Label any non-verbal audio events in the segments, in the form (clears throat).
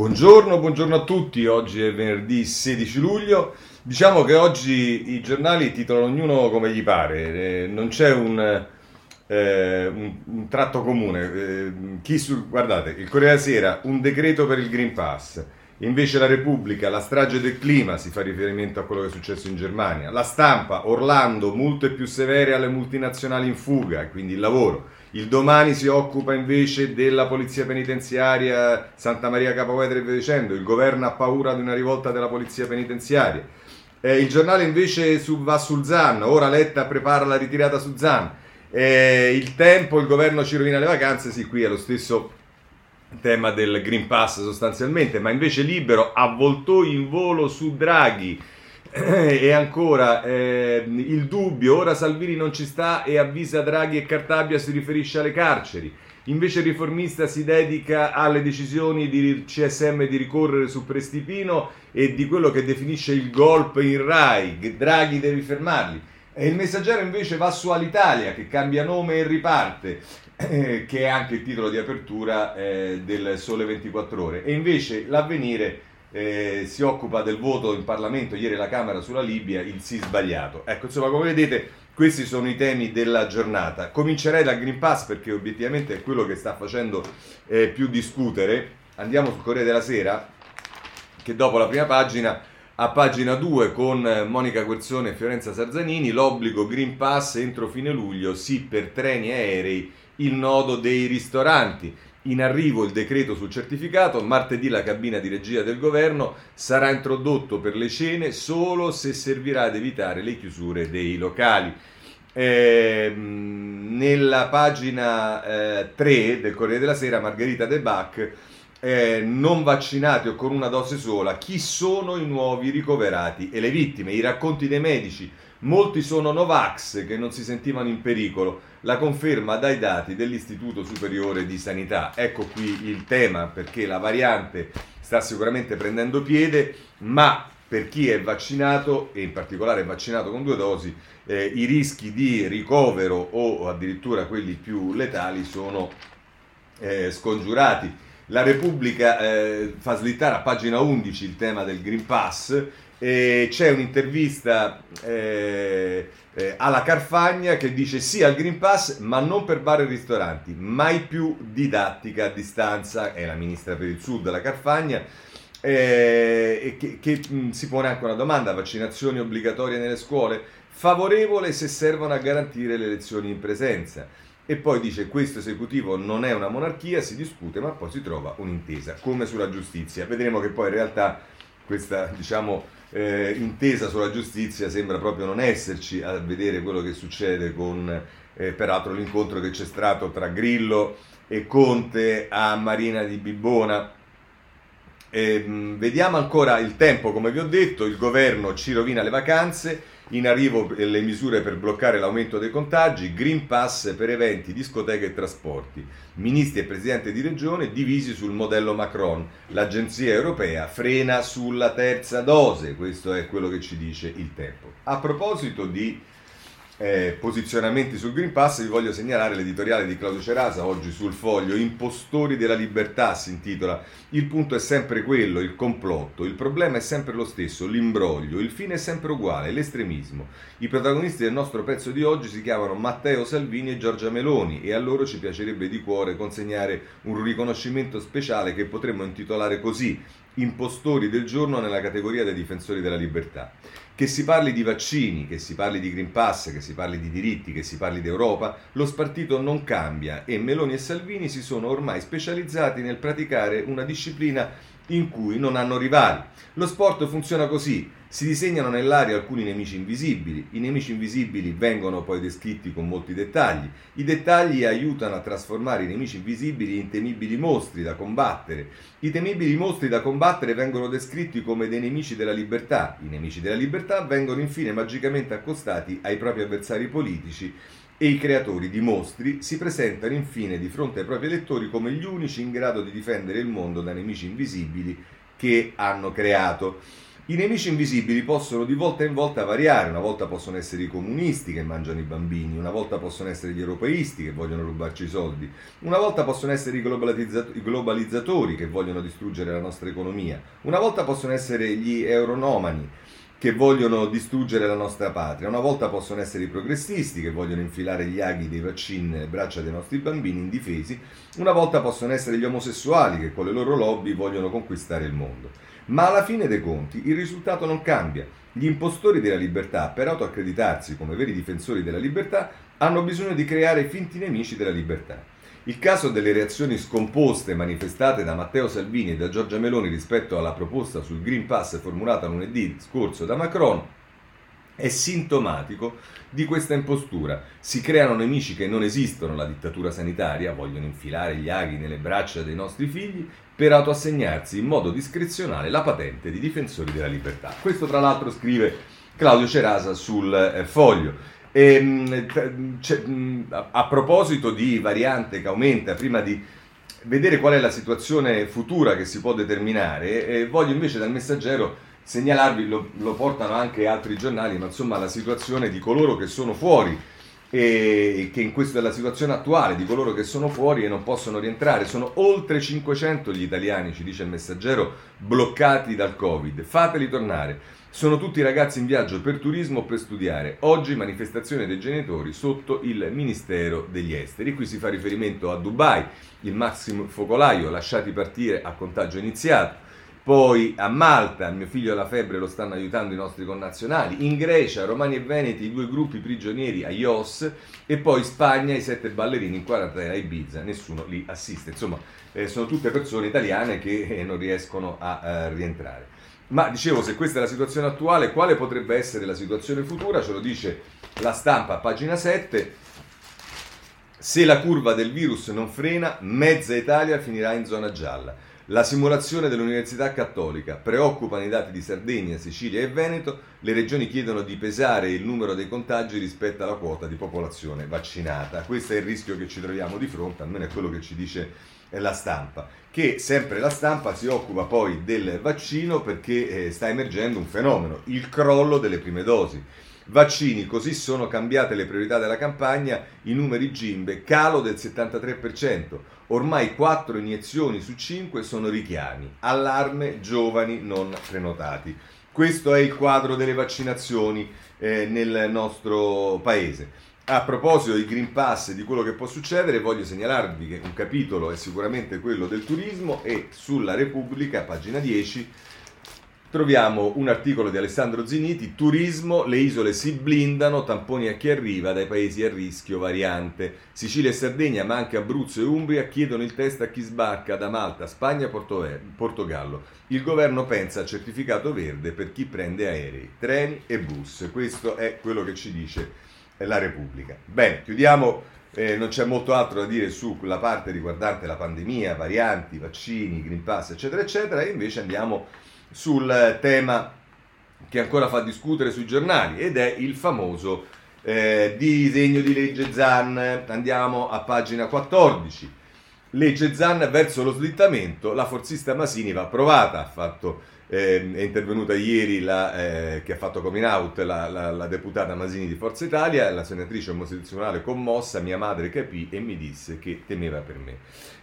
Buongiorno, buongiorno a tutti, oggi è venerdì 16 luglio, diciamo che oggi i giornali titolano ognuno come gli pare, eh, non c'è un, eh, un, un tratto comune, eh, su, guardate, il Corriere della Sera, un decreto per il Green Pass, invece la Repubblica, la strage del clima, si fa riferimento a quello che è successo in Germania, la stampa, Orlando, multe più severe alle multinazionali in fuga, quindi il lavoro. Il domani si occupa invece della polizia penitenziaria Santa Maria Capovetere e via dicendo. Il governo ha paura di una rivolta della polizia penitenziaria. Eh, il giornale invece su, va sul ZAN. Ora Letta prepara la ritirata su ZAN. Eh, il tempo, il governo ci rovina le vacanze. Sì, qui è lo stesso tema del Green Pass sostanzialmente. Ma invece Libero avvoltò in volo su Draghi (clears throat) e ancora eh, il dubbio, ora Salvini non ci sta e avvisa Draghi e Cartabia si riferisce alle carceri. Invece il riformista si dedica alle decisioni di CSM di ricorrere su Prestipino e di quello che definisce il golpe in Rai. Draghi devi fermarli. E il messaggero invece va su Alitalia che cambia nome e riparte, eh, che è anche il titolo di apertura eh, del Sole 24 Ore. E invece l'avvenire eh, si occupa del voto in Parlamento ieri la Camera sulla Libia, il sì sbagliato. Ecco, insomma, come vedete, questi sono i temi della giornata. Comincerei dal Green Pass perché obiettivamente è quello che sta facendo eh, più discutere. Andiamo sul Corriere della Sera, che dopo la prima pagina, a pagina 2 con Monica Guerzone e Fiorenza Sarzanini, l'obbligo Green Pass entro fine luglio, sì per treni e aerei, il nodo dei ristoranti. In arrivo il decreto sul certificato, martedì la cabina di regia del governo sarà introdotto per le cene solo se servirà ad evitare le chiusure dei locali. Eh, nella pagina eh, 3 del Corriere della Sera Margherita De Bach eh, non vaccinati o con una dose sola, chi sono i nuovi ricoverati e le vittime, i racconti dei medici Molti sono Novax che non si sentivano in pericolo, la conferma dai dati dell'Istituto Superiore di Sanità. Ecco qui il tema perché la variante sta sicuramente prendendo piede, ma per chi è vaccinato e in particolare vaccinato con due dosi, eh, i rischi di ricovero o addirittura quelli più letali sono eh, scongiurati. La Repubblica eh, fa slittare a pagina 11 il tema del Green Pass e c'è un'intervista eh, eh, alla Carfagna che dice sì al Green Pass ma non per bar e ristoranti, mai più didattica a distanza, è la ministra per il Sud, la Carfagna, eh, che, che mh, si pone anche una domanda, vaccinazioni obbligatorie nelle scuole, favorevole se servono a garantire le lezioni in presenza. E poi dice questo esecutivo non è una monarchia, si discute ma poi si trova un'intesa, come sulla giustizia. Vedremo che poi in realtà questa diciamo eh, intesa sulla giustizia sembra proprio non esserci a vedere quello che succede con eh, peraltro l'incontro che c'è stato tra Grillo e Conte a Marina di Bibbona. E, mh, vediamo ancora il tempo, come vi ho detto, il governo ci rovina le vacanze in arrivo le misure per bloccare l'aumento dei contagi, Green Pass per eventi, discoteche e trasporti. Ministri e Presidente di Regione divisi sul modello Macron. L'Agenzia europea frena sulla terza dose, questo è quello che ci dice il tempo. A proposito di eh, posizionamenti sul Green Pass, vi voglio segnalare l'editoriale di Claudio Cerasa oggi sul foglio Impostori della libertà si intitola. Il punto è sempre quello, il complotto, il problema è sempre lo stesso, l'imbroglio, il fine è sempre uguale, l'estremismo. I protagonisti del nostro pezzo di oggi si chiamano Matteo Salvini e Giorgia Meloni e a loro ci piacerebbe di cuore consegnare un riconoscimento speciale che potremmo intitolare così impostori del giorno nella categoria dei difensori della libertà. Che si parli di vaccini, che si parli di Green Pass, che si parli di diritti, che si parli di Europa, lo spartito non cambia e Meloni e Salvini si sono ormai specializzati nel praticare una disciplina in cui non hanno rivali. Lo sport funziona così, si disegnano nell'aria alcuni nemici invisibili, i nemici invisibili vengono poi descritti con molti dettagli, i dettagli aiutano a trasformare i nemici invisibili in temibili mostri da combattere, i temibili mostri da combattere vengono descritti come dei nemici della libertà, i nemici della libertà vengono infine magicamente accostati ai propri avversari politici e i creatori di mostri si presentano infine di fronte ai propri elettori come gli unici in grado di difendere il mondo da nemici invisibili che hanno creato. I nemici invisibili possono di volta in volta variare, una volta possono essere i comunisti che mangiano i bambini, una volta possono essere gli europeisti che vogliono rubarci i soldi, una volta possono essere i, i globalizzatori che vogliono distruggere la nostra economia, una volta possono essere gli euronomani che vogliono distruggere la nostra patria, una volta possono essere i progressisti che vogliono infilare gli aghi dei vaccini nelle braccia dei nostri bambini indifesi, una volta possono essere gli omosessuali che con le loro lobby vogliono conquistare il mondo. Ma alla fine dei conti il risultato non cambia. Gli impostori della libertà, per autoaccreditarsi come veri difensori della libertà, hanno bisogno di creare finti nemici della libertà. Il caso delle reazioni scomposte manifestate da Matteo Salvini e da Giorgia Meloni rispetto alla proposta sul Green Pass formulata lunedì scorso da Macron è sintomatico di questa impostura. Si creano nemici che non esistono, la dittatura sanitaria, vogliono infilare gli aghi nelle braccia dei nostri figli per autoassegnarsi in modo discrezionale la patente di difensori della libertà. Questo tra l'altro scrive Claudio Cerasa sul eh, foglio. E, ehm, a proposito di variante che aumenta, prima di vedere qual è la situazione futura che si può determinare, eh, voglio invece dal messaggero segnalarvi, lo, lo portano anche altri giornali, ma insomma la situazione di coloro che sono fuori e che in questa è la situazione attuale di coloro che sono fuori e non possono rientrare. Sono oltre 500 gli italiani, ci dice il messaggero, bloccati dal Covid. Fateli tornare. Sono tutti ragazzi in viaggio per turismo o per studiare. Oggi manifestazione dei genitori sotto il Ministero degli Esteri. Qui si fa riferimento a Dubai, il massimo focolaio, lasciati partire a contagio iniziato poi a Malta, mio figlio ha la febbre, lo stanno aiutando i nostri connazionali, in Grecia, Romani e Veneti, i due gruppi prigionieri a Ios e poi Spagna, i sette ballerini in quarantena a Ibiza, nessuno li assiste. Insomma, eh, sono tutte persone italiane che eh, non riescono a eh, rientrare. Ma dicevo, se questa è la situazione attuale, quale potrebbe essere la situazione futura? Ce lo dice la stampa pagina 7. Se la curva del virus non frena, mezza Italia finirà in zona gialla. La simulazione dell'Università Cattolica preoccupano i dati di Sardegna, Sicilia e Veneto, le regioni chiedono di pesare il numero dei contagi rispetto alla quota di popolazione vaccinata. Questo è il rischio che ci troviamo di fronte, almeno è quello che ci dice la stampa, che sempre la stampa si occupa poi del vaccino perché eh, sta emergendo un fenomeno, il crollo delle prime dosi. Vaccini, così sono cambiate le priorità della campagna, i numeri Gimbe, calo del 73%, ormai 4 iniezioni su 5 sono richiami, allarme giovani non prenotati. Questo è il quadro delle vaccinazioni eh, nel nostro paese. A proposito di Green Pass e di quello che può succedere, voglio segnalarvi che un capitolo è sicuramente quello del turismo e sulla Repubblica, pagina 10, troviamo un articolo di Alessandro Ziniti, turismo, le isole si blindano, tamponi a chi arriva dai paesi a rischio variante. Sicilia e Sardegna, ma anche Abruzzo e Umbria chiedono il test a chi sbarca da Malta, Spagna e Portogallo. Il governo pensa a certificato verde per chi prende aerei, treni e bus. Questo è quello che ci dice la Repubblica. Bene, chiudiamo. Eh, non c'è molto altro da dire sulla parte riguardante la pandemia, varianti, vaccini, Green Pass, eccetera, eccetera, e invece andiamo sul tema che ancora fa discutere sui giornali ed è il famoso eh, disegno di legge ZAN. Andiamo a pagina 14. Legge ZAN verso lo slittamento, la forzista Masini va approvata, ha fatto, eh, è intervenuta ieri la, eh, che ha fatto coming out la, la, la, deputata Masini di Forza Italia, la senatrice omosessuale commossa, mia madre capì e mi disse che temeva per me.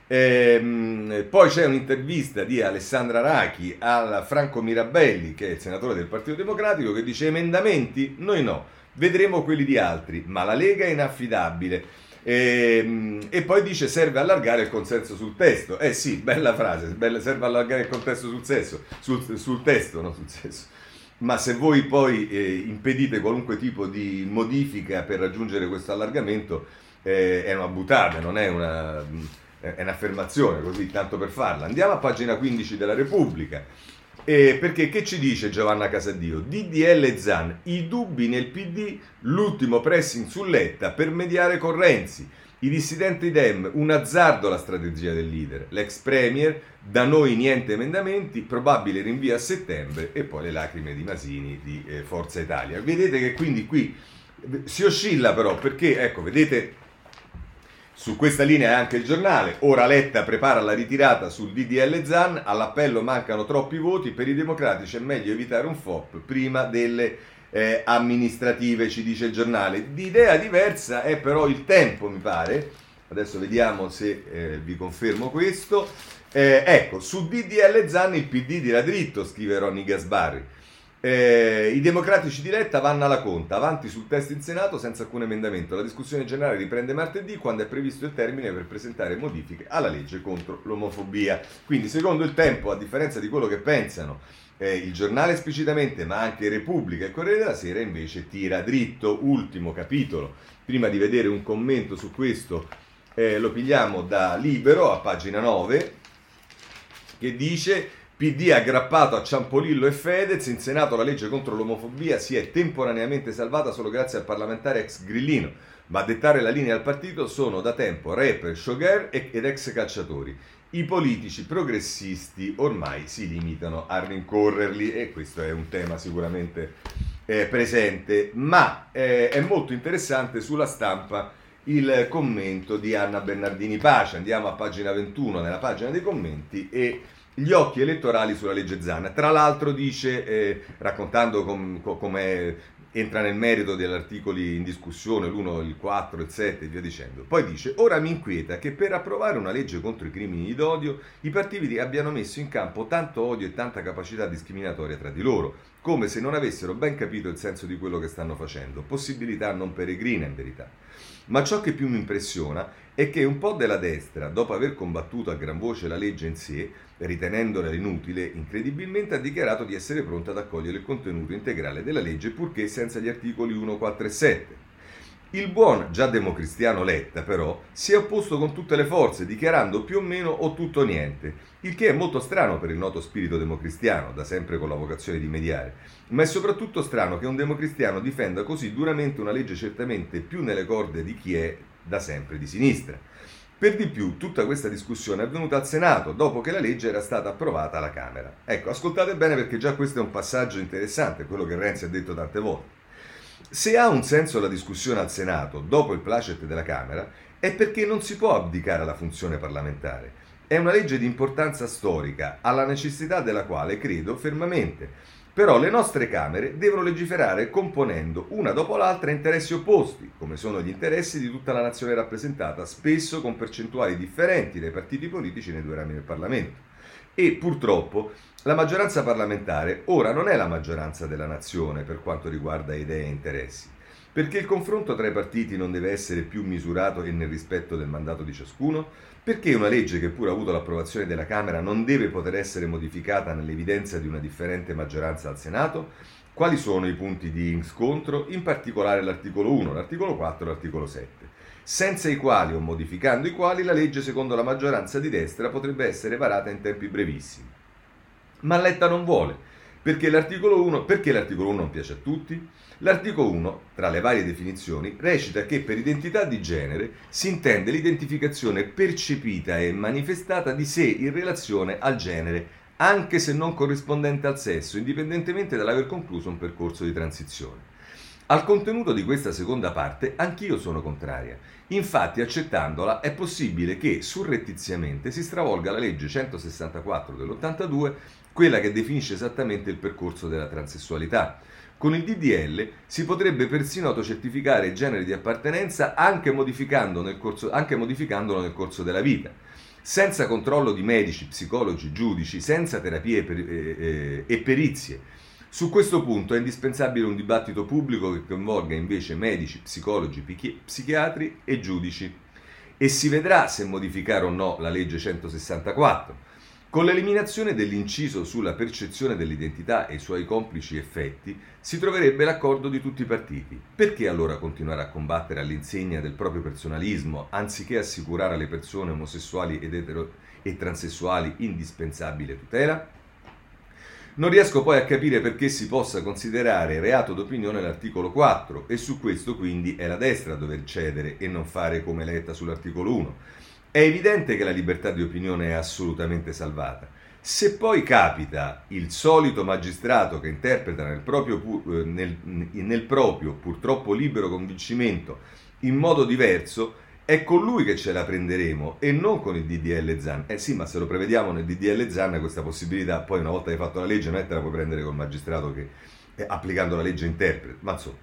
Ehm, poi c'è un'intervista di Alessandra Rachi al Franco Mirabelli, che è il senatore del Partito Democratico, che dice emendamenti? Noi no, vedremo quelli di altri, ma la Lega è inaffidabile. E, e, poi dice serve allargare il consenso sul testo. Eh sì, bella frase, bella, serve allargare il consenso sul, sesso, sul, sul testo, non sul sesso. Ma se voi poi eh, impedite qualunque tipo di modifica per raggiungere questo allargamento, eh, è una buttata, non è una è un'affermazione così, tanto per farla. Andiamo a pagina 15 della Repubblica. Eh, perché che ci dice Giovanna Casadio? DDL Zan, i dubbi nel PD, l'ultimo pressing su Letta per mediare con Renzi. I dissidenti Dem, un azzardo la strategia del leader. L'ex premier, da noi niente emendamenti, probabile rinvio a settembre e poi le lacrime di Masini di eh, Forza Italia. Vedete che quindi qui si oscilla però perché, ecco, vedete Su questa linea è anche il giornale. Ora Letta prepara la ritirata sul DDL Zan. All'appello mancano troppi voti. Per i democratici è meglio evitare un FOP prima delle eh, amministrative, ci dice il giornale. Di idea diversa è però il tempo, mi pare. Adesso vediamo se eh, vi confermo questo. Eh, ecco, su DDL Zan il PD dirà dritto, scrive Ronny Gasbarri. Eh, I democratici di Letta vanno alla conta, avanti sul testo in Senato senza alcun emendamento. La discussione generale riprende martedì quando è previsto il termine per presentare modifiche alla legge contro l'omofobia. Quindi, secondo il tempo, a differenza di quello che pensano eh, il giornale esplicitamente, ma anche Repubblica e Corriere della Sera, invece tira dritto. Ultimo capitolo. Prima di vedere un commento su questo, eh, lo pigliamo da Libero a pagina 9, che dice PD aggrappato a Ciampolillo e Fedez, in Senato la legge contro l'omofobia si è temporaneamente salvata solo grazie al parlamentare ex grillino, ma a dettare la linea al partito sono da tempo rapper, showgirl ed ex calciatori. I politici progressisti ormai si limitano a rincorrerli e questo è un tema sicuramente eh, presente, ma eh, è molto interessante sulla stampa il commento di Anna Bernardini Pace. Andiamo a pagina 21 nella pagina dei commenti e gli occhi elettorali sulla legge Zana. Tra l'altro dice, eh, raccontando com, com, come entra nel merito degli articoli in discussione, l'1, il 4, il 7 e via dicendo. Poi dice, ora mi inquieta che per approvare una legge contro i crimini d'odio i partiti abbiano messo in campo tanto odio e tanta capacità discriminatoria tra di loro, come se non avessero ben capito il senso di quello che stanno facendo, possibilità non peregrine in verità. Ma ciò che più mi impressiona è che un po' della destra, dopo aver combattuto a gran voce la legge in sé, ritenendola inutile, incredibilmente ha dichiarato di essere pronta ad accogliere il contenuto integrale della legge purché senza gli articoli 1, 4 e 7. Il buon già democristiano Letta, però, si è opposto con tutte le forze, dichiarando più o meno o tutto o niente, il che è molto strano per il noto spirito democristiano, da sempre con la vocazione di mediare, ma è soprattutto strano che un democristiano difenda così duramente una legge certamente più nelle corde di chi è da sempre di sinistra. Per di più, tutta questa discussione è avvenuta al Senato, dopo che la legge era stata approvata alla Camera. Ecco, ascoltate bene perché già questo è un passaggio interessante, quello che Renzi ha detto tante volte. Se ha un senso la discussione al Senato dopo il placet della Camera, è perché non si può abdicare alla funzione parlamentare. È una legge di importanza storica, alla necessità della quale credo fermamente. Però le nostre Camere devono legiferare componendo una dopo l'altra interessi opposti, come sono gli interessi di tutta la nazione rappresentata, spesso con percentuali differenti dai partiti politici nei due rami del Parlamento. E purtroppo la maggioranza parlamentare ora non è la maggioranza della nazione per quanto riguarda idee e interessi, perché il confronto tra i partiti non deve essere più misurato e nel rispetto del mandato di ciascuno, perché una legge che pur ha avuto l'approvazione della Camera non deve poter essere modificata nell'evidenza di una differente maggioranza al Senato? Quali sono i punti di scontro? In particolare l'articolo 1, l'articolo 4 e l'articolo 7, senza i quali o modificando i quali la legge secondo la maggioranza di destra potrebbe essere varata in tempi brevissimi. Ma Letta non vuole, perché l'articolo 1, perché l'articolo 1 non piace a tutti? L'articolo 1, tra le varie definizioni, recita che per identità di genere si intende l'identificazione percepita e manifestata di sé in relazione al genere, anche se non corrispondente al sesso, indipendentemente dall'aver concluso un percorso di transizione. Al contenuto di questa seconda parte anch'io sono contraria. Infatti, accettandola, è possibile che surrettiziamente si stravolga la legge 164 dell'82, quella che definisce esattamente il percorso della transessualità. Con il DDL si potrebbe persino autocertificare il genere di appartenenza anche, nel corso, anche modificandolo nel corso della vita. Senza controllo di medici, psicologi, giudici, senza terapie per, eh, eh, e perizie. Su questo punto è indispensabile un dibattito pubblico che coinvolga invece medici, psicologi, psichiatri e giudici. E si vedrà se modificare o no la legge 164 con l'eliminazione dell'inciso sulla percezione dell'identità e i suoi complici effetti, si troverebbe l'accordo di tutti i partiti. Perché allora continuare a combattere all'insegna del proprio personalismo, anziché assicurare alle persone omosessuali ed etero e transessuali indispensabile tutela? Non riesco poi a capire perché si possa considerare reato d'opinione l'articolo 4 e su questo quindi è la destra a dover cedere e non fare come letta sull'articolo 1 è evidente che la libertà di opinione è assolutamente salvata. Se poi capita il solito magistrato che interpreta nel proprio, eh, nel, nel proprio purtroppo libero convincimento in modo diverso, è con lui che ce la prenderemo e non con il DDL Zan. Eh sì, ma se lo prevediamo nel DDL Zan questa possibilità, poi una volta che hai fatto la legge non è che te la puoi prendere col magistrato che eh, applicando la legge interpreta. Ma insomma,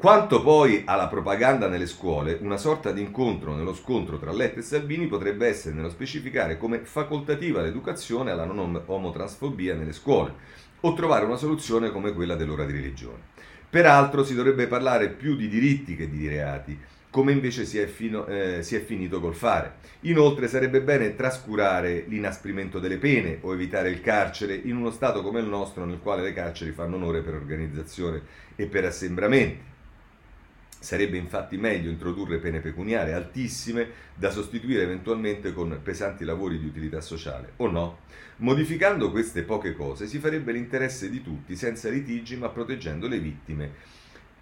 quanto poi alla propaganda nelle scuole, una sorta di incontro nello scontro tra Letta e Salvini potrebbe essere nello specificare come facoltativa l'educazione alla non omotransfobia nelle scuole o trovare una soluzione come quella dell'ora di religione. Peraltro si dovrebbe parlare più di diritti che di reati come invece si è, fino, eh, si è, finito col fare. Inoltre sarebbe bene trascurare l'inasprimento delle pene o evitare il carcere in uno Stato come il nostro nel quale le carceri fanno onore per organizzazione e per assembramenti. Sarebbe infatti meglio introdurre pene pecuniarie altissime da sostituire eventualmente con pesanti lavori di utilità sociale, o no? Modificando queste poche cose si farebbe l'interesse di tutti senza litigi ma proteggendo le vittime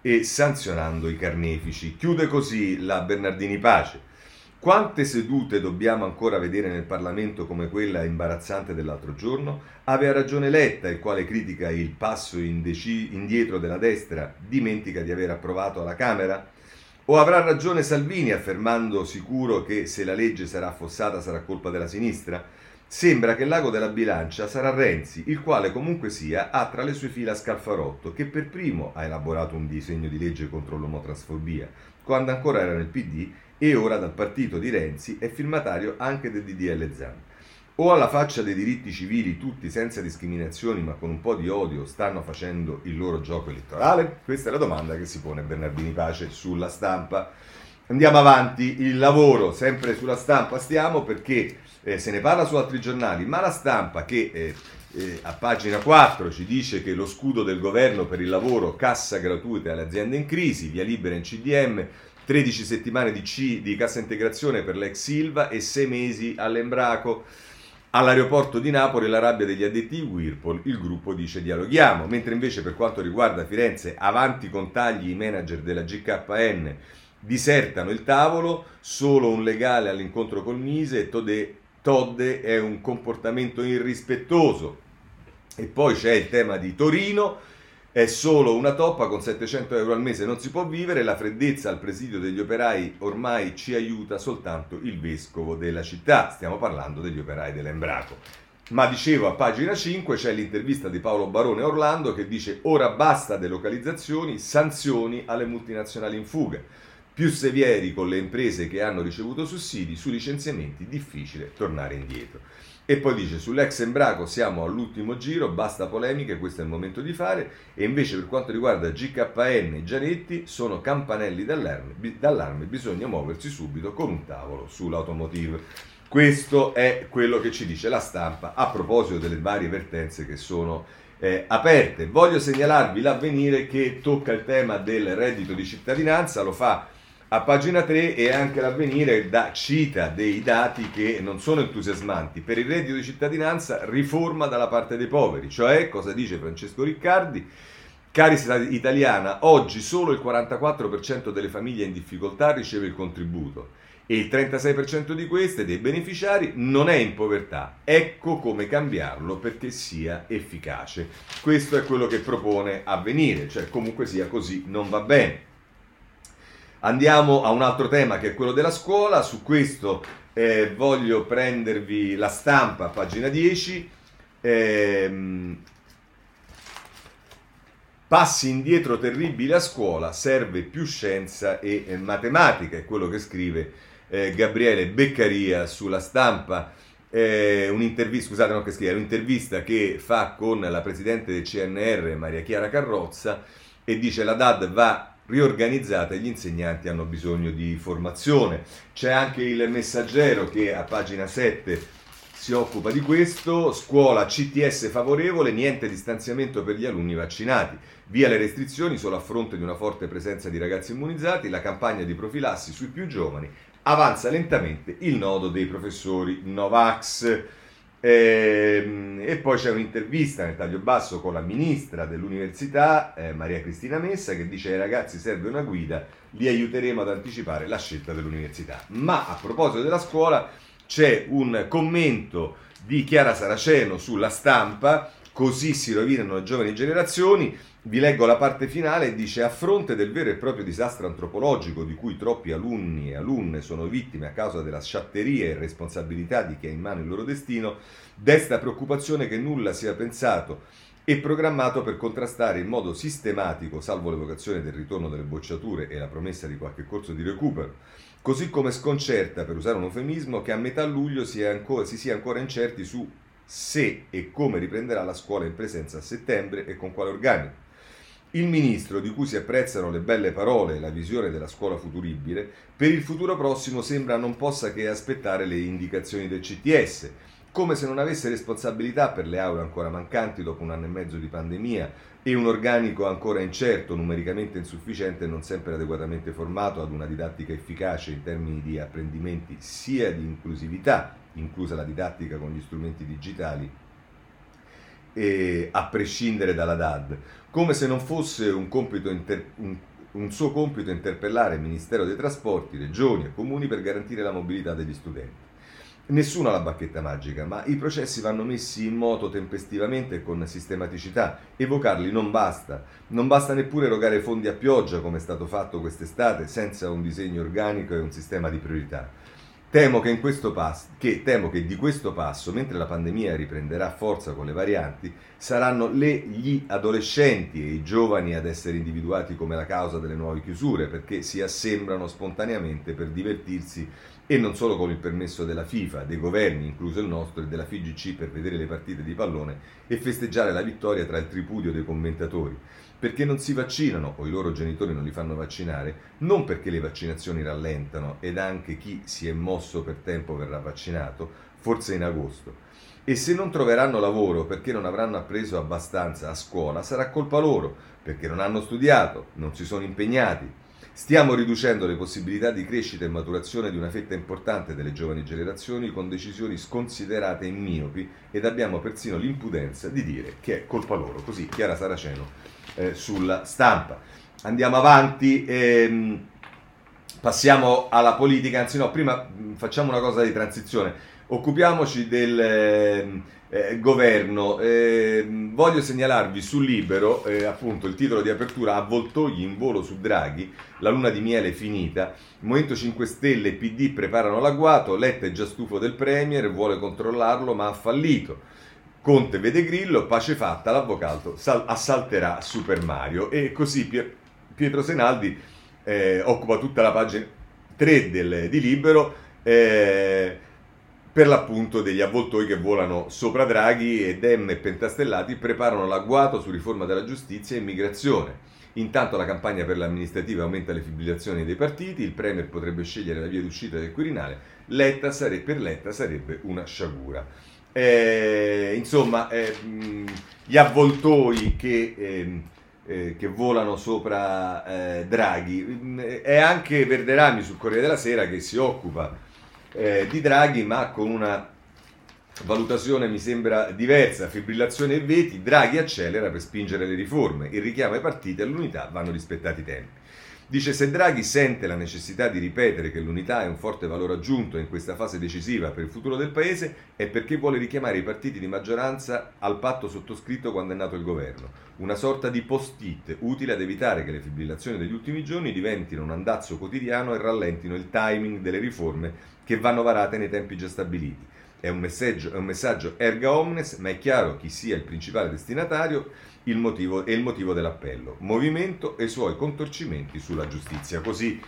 e sanzionando i carnefici. Chiude così la Bernardini Pace. Quante sedute dobbiamo ancora vedere nel Parlamento come quella imbarazzante dell'altro giorno? Aveva ragione Letta, il quale critica il passo indeci- indietro della destra, dimentica di aver approvato alla Camera? O avrà ragione Salvini affermando sicuro che se la legge sarà affossata sarà colpa della sinistra? Sembra che l'ago della bilancia sarà Renzi, il quale comunque sia ha tra le sue fila Scalfarotto, che per primo ha elaborato un disegno di legge contro l'omotransfobia, quando ancora era nel PD e ora dal partito di Renzi è firmatario anche del DDL Zan. O alla faccia dei diritti civili tutti senza discriminazioni ma con un po' di odio stanno facendo il loro gioco elettorale? Questa è la domanda che si pone Bernardini Pace sulla stampa. Andiamo avanti, il lavoro sempre sulla stampa stiamo perché eh, se ne parla su altri giornali, ma la stampa che eh, eh, a pagina 4 ci dice che lo scudo del governo per il lavoro, cassa gratuita alle aziende in crisi, via libera in CDM, 13 settimane di, C, di cassa integrazione per l'ex Silva e 6 mesi all'Embraco. All'aeroporto di Napoli la rabbia degli addetti Whirlpool, il gruppo dice dialoghiamo, mentre invece per quanto riguarda Firenze, avanti con tagli i manager della GKN disertano il tavolo, solo un legale all'incontro col Mise e Todè Todde è un comportamento irrispettoso. E poi c'è il tema di Torino, è solo una toppa con 700 euro al mese non si può vivere, la freddezza al presidio degli operai ormai ci aiuta soltanto il vescovo della città, stiamo parlando degli operai dell'Embraco. Ma dicevo a pagina 5 c'è l'intervista di Paolo Barone Orlando che dice ora basta delocalizzazioni, sanzioni alle multinazionali in fuga più severi con le imprese che hanno ricevuto sussidi, su licenziamenti difficile tornare indietro. E poi dice sull'ex Embraco siamo all'ultimo giro, basta polemiche, questo è il momento di fare, e invece per quanto riguarda GKN e Gianetti sono campanelli d'allarme, d'allarme, bisogna muoversi subito con un tavolo sull'automotive. Questo è quello che ci dice la stampa a proposito delle varie vertenze che sono eh, aperte. Voglio segnalarvi l'avvenire che tocca il tema del reddito di cittadinanza, lo fa a pagina 3 e anche l'avvenire da, cita dei dati che non sono entusiasmanti. Per il reddito di cittadinanza riforma dalla parte dei poveri, cioè cosa dice Francesco Riccardi? Carità italiana, oggi solo il 44% delle famiglie in difficoltà riceve il contributo e il 36% di queste, dei beneficiari, non è in povertà. Ecco come cambiarlo perché sia efficace. Questo è quello che propone avvenire, cioè comunque sia così non va bene. Andiamo a un altro tema che è quello della scuola, su questo eh, voglio prendervi la stampa, pagina 10. Ehm, passi indietro terribili a scuola, serve più scienza e eh, matematica, è quello che scrive eh, Gabriele Beccaria sulla stampa. Eh, un'intervista, scusate, non che scrive, un'intervista che fa con la presidente del CNR Maria Chiara Carrozza e dice la DAD va riorganizzata e gli insegnanti hanno bisogno di formazione. C'è anche il messaggero che a pagina 7 si occupa di questo, scuola CTS favorevole, niente distanziamento per gli alunni vaccinati, via le restrizioni solo a fronte di una forte presenza di ragazzi immunizzati, la campagna di profilassi sui più giovani, avanza lentamente il nodo dei professori Novax. E, ehm, e, poi c'è un'intervista nel taglio basso con la ministra dell'università, eh, Maria Cristina Messa, che dice ai ragazzi serve una guida, li aiuteremo ad anticipare la scelta dell'università. Ma a proposito della scuola c'è un commento di Chiara Saraceno sulla stampa così si rovinano le giovani generazioni. Vi leggo la parte finale, dice a fronte del vero e proprio disastro antropologico di cui troppi alunni e alunne sono vittime a causa della sciatteria e responsabilità di chi ha in mano il loro destino, desta preoccupazione che nulla sia pensato e programmato per contrastare in modo sistematico, salvo l'evocazione del ritorno delle bocciature e la promessa di qualche corso di recupero, così come sconcerta, per usare un eufemismo, che a metà luglio si, ancora, si sia ancora incerti su se e come riprenderà la scuola in presenza a settembre e con quale organico. Il ministro, di cui si apprezzano le belle parole e la visione della scuola futuribile, per il futuro prossimo sembra non possa che aspettare le indicazioni del CTS, come se non avesse responsabilità per le aule ancora mancanti dopo un anno e mezzo di pandemia e un organico ancora incerto, numericamente insufficiente e non sempre adeguatamente formato ad una didattica efficace in termini di apprendimenti sia di inclusività, inclusa la didattica con gli strumenti digitali, a prescindere dalla DAD, come se non fosse un, inter- un, un suo compito interpellare il Ministero dei Trasporti, regioni e comuni per garantire la mobilità degli studenti. Nessuno ha la bacchetta magica, ma i processi vanno messi in moto tempestivamente e con sistematicità. Evocarli non basta. Non basta neppure erogare fondi a pioggia, come è stato fatto quest'estate, senza un disegno organico e un sistema di priorità. Temo che, passo, che, temo che di questo passo, mentre la pandemia riprenderà forza con le varianti, saranno le, gli adolescenti e i giovani ad essere individuati come la causa delle nuove chiusure, perché si assembrano spontaneamente per divertirsi e non solo con il permesso della FIFA, dei governi, incluso il nostro, e della FIGC per vedere le partite di pallone e festeggiare la vittoria tra il tripudio dei commentatori perché non si vaccinano o i loro genitori non li fanno vaccinare, non perché le vaccinazioni rallentano ed anche chi si è mosso per tempo verrà vaccinato, forse in agosto. E se non troveranno lavoro perché non avranno appreso abbastanza a scuola, sarà colpa loro, perché non hanno studiato, non si sono impegnati. Stiamo riducendo le possibilità di crescita e maturazione di una fetta importante delle giovani generazioni con decisioni sconsiderate e miopi ed abbiamo persino l'impudenza di dire che è colpa loro. Così Chiara Saraceno eh, sulla stampa. Andiamo avanti. Ehm, passiamo alla politica, anzi no, prima mm, facciamo una cosa di transizione. Occupiamoci del eh, eh, governo. Eh, voglio segnalarvi sul Libero, eh, appunto, il titolo di apertura, Avvoltogli in volo su Draghi, la luna di miele finita, Movimento 5 Stelle e PD preparano l'agguato, Letta è già stufo del Premier, vuole controllarlo ma ha fallito. Conte vede Grillo, pace fatta, l'avvocato sal- assalterà Super Mario e così Pietro Senaldi eh, occupa tutta la pagina 3 del, di Libero eh, per l'appunto degli avvoltoi che volano sopra Draghi e Dem e Pentastellati preparano l'agguato su riforma della giustizia e immigrazione. Intanto la campagna per l'amministrativa aumenta le fibrillazioni dei partiti, il Premier potrebbe scegliere la via d'uscita del Quirinale, Letta sare- per Letta sarebbe una sciagura. Eh, insomma, eh, gli avvoltoi che, eh, eh, che volano sopra eh, Draghi. È anche Verderami sul Corriere della Sera che si occupa eh, di Draghi, ma con una valutazione mi sembra diversa. Fibrillazione e veti, Draghi accelera per spingere le riforme. Il richiamo ai partiti all'unità vanno rispettati i tempi. Dice se Draghi sente la necessità di ripetere che l'unità è un forte valore aggiunto in questa fase decisiva per il futuro del Paese è perché vuole richiamare i partiti di maggioranza al patto sottoscritto quando è nato il governo, una sorta di post-it utile ad evitare che le fibrillazioni degli ultimi giorni diventino un andazzo quotidiano e rallentino il timing delle riforme che vanno varate nei tempi già stabiliti. È un messaggio, è un messaggio erga omnes, ma è chiaro chi sia il principale destinatario il motivo, e il motivo dell'appello. Movimento e i suoi contorcimenti sulla giustizia. Così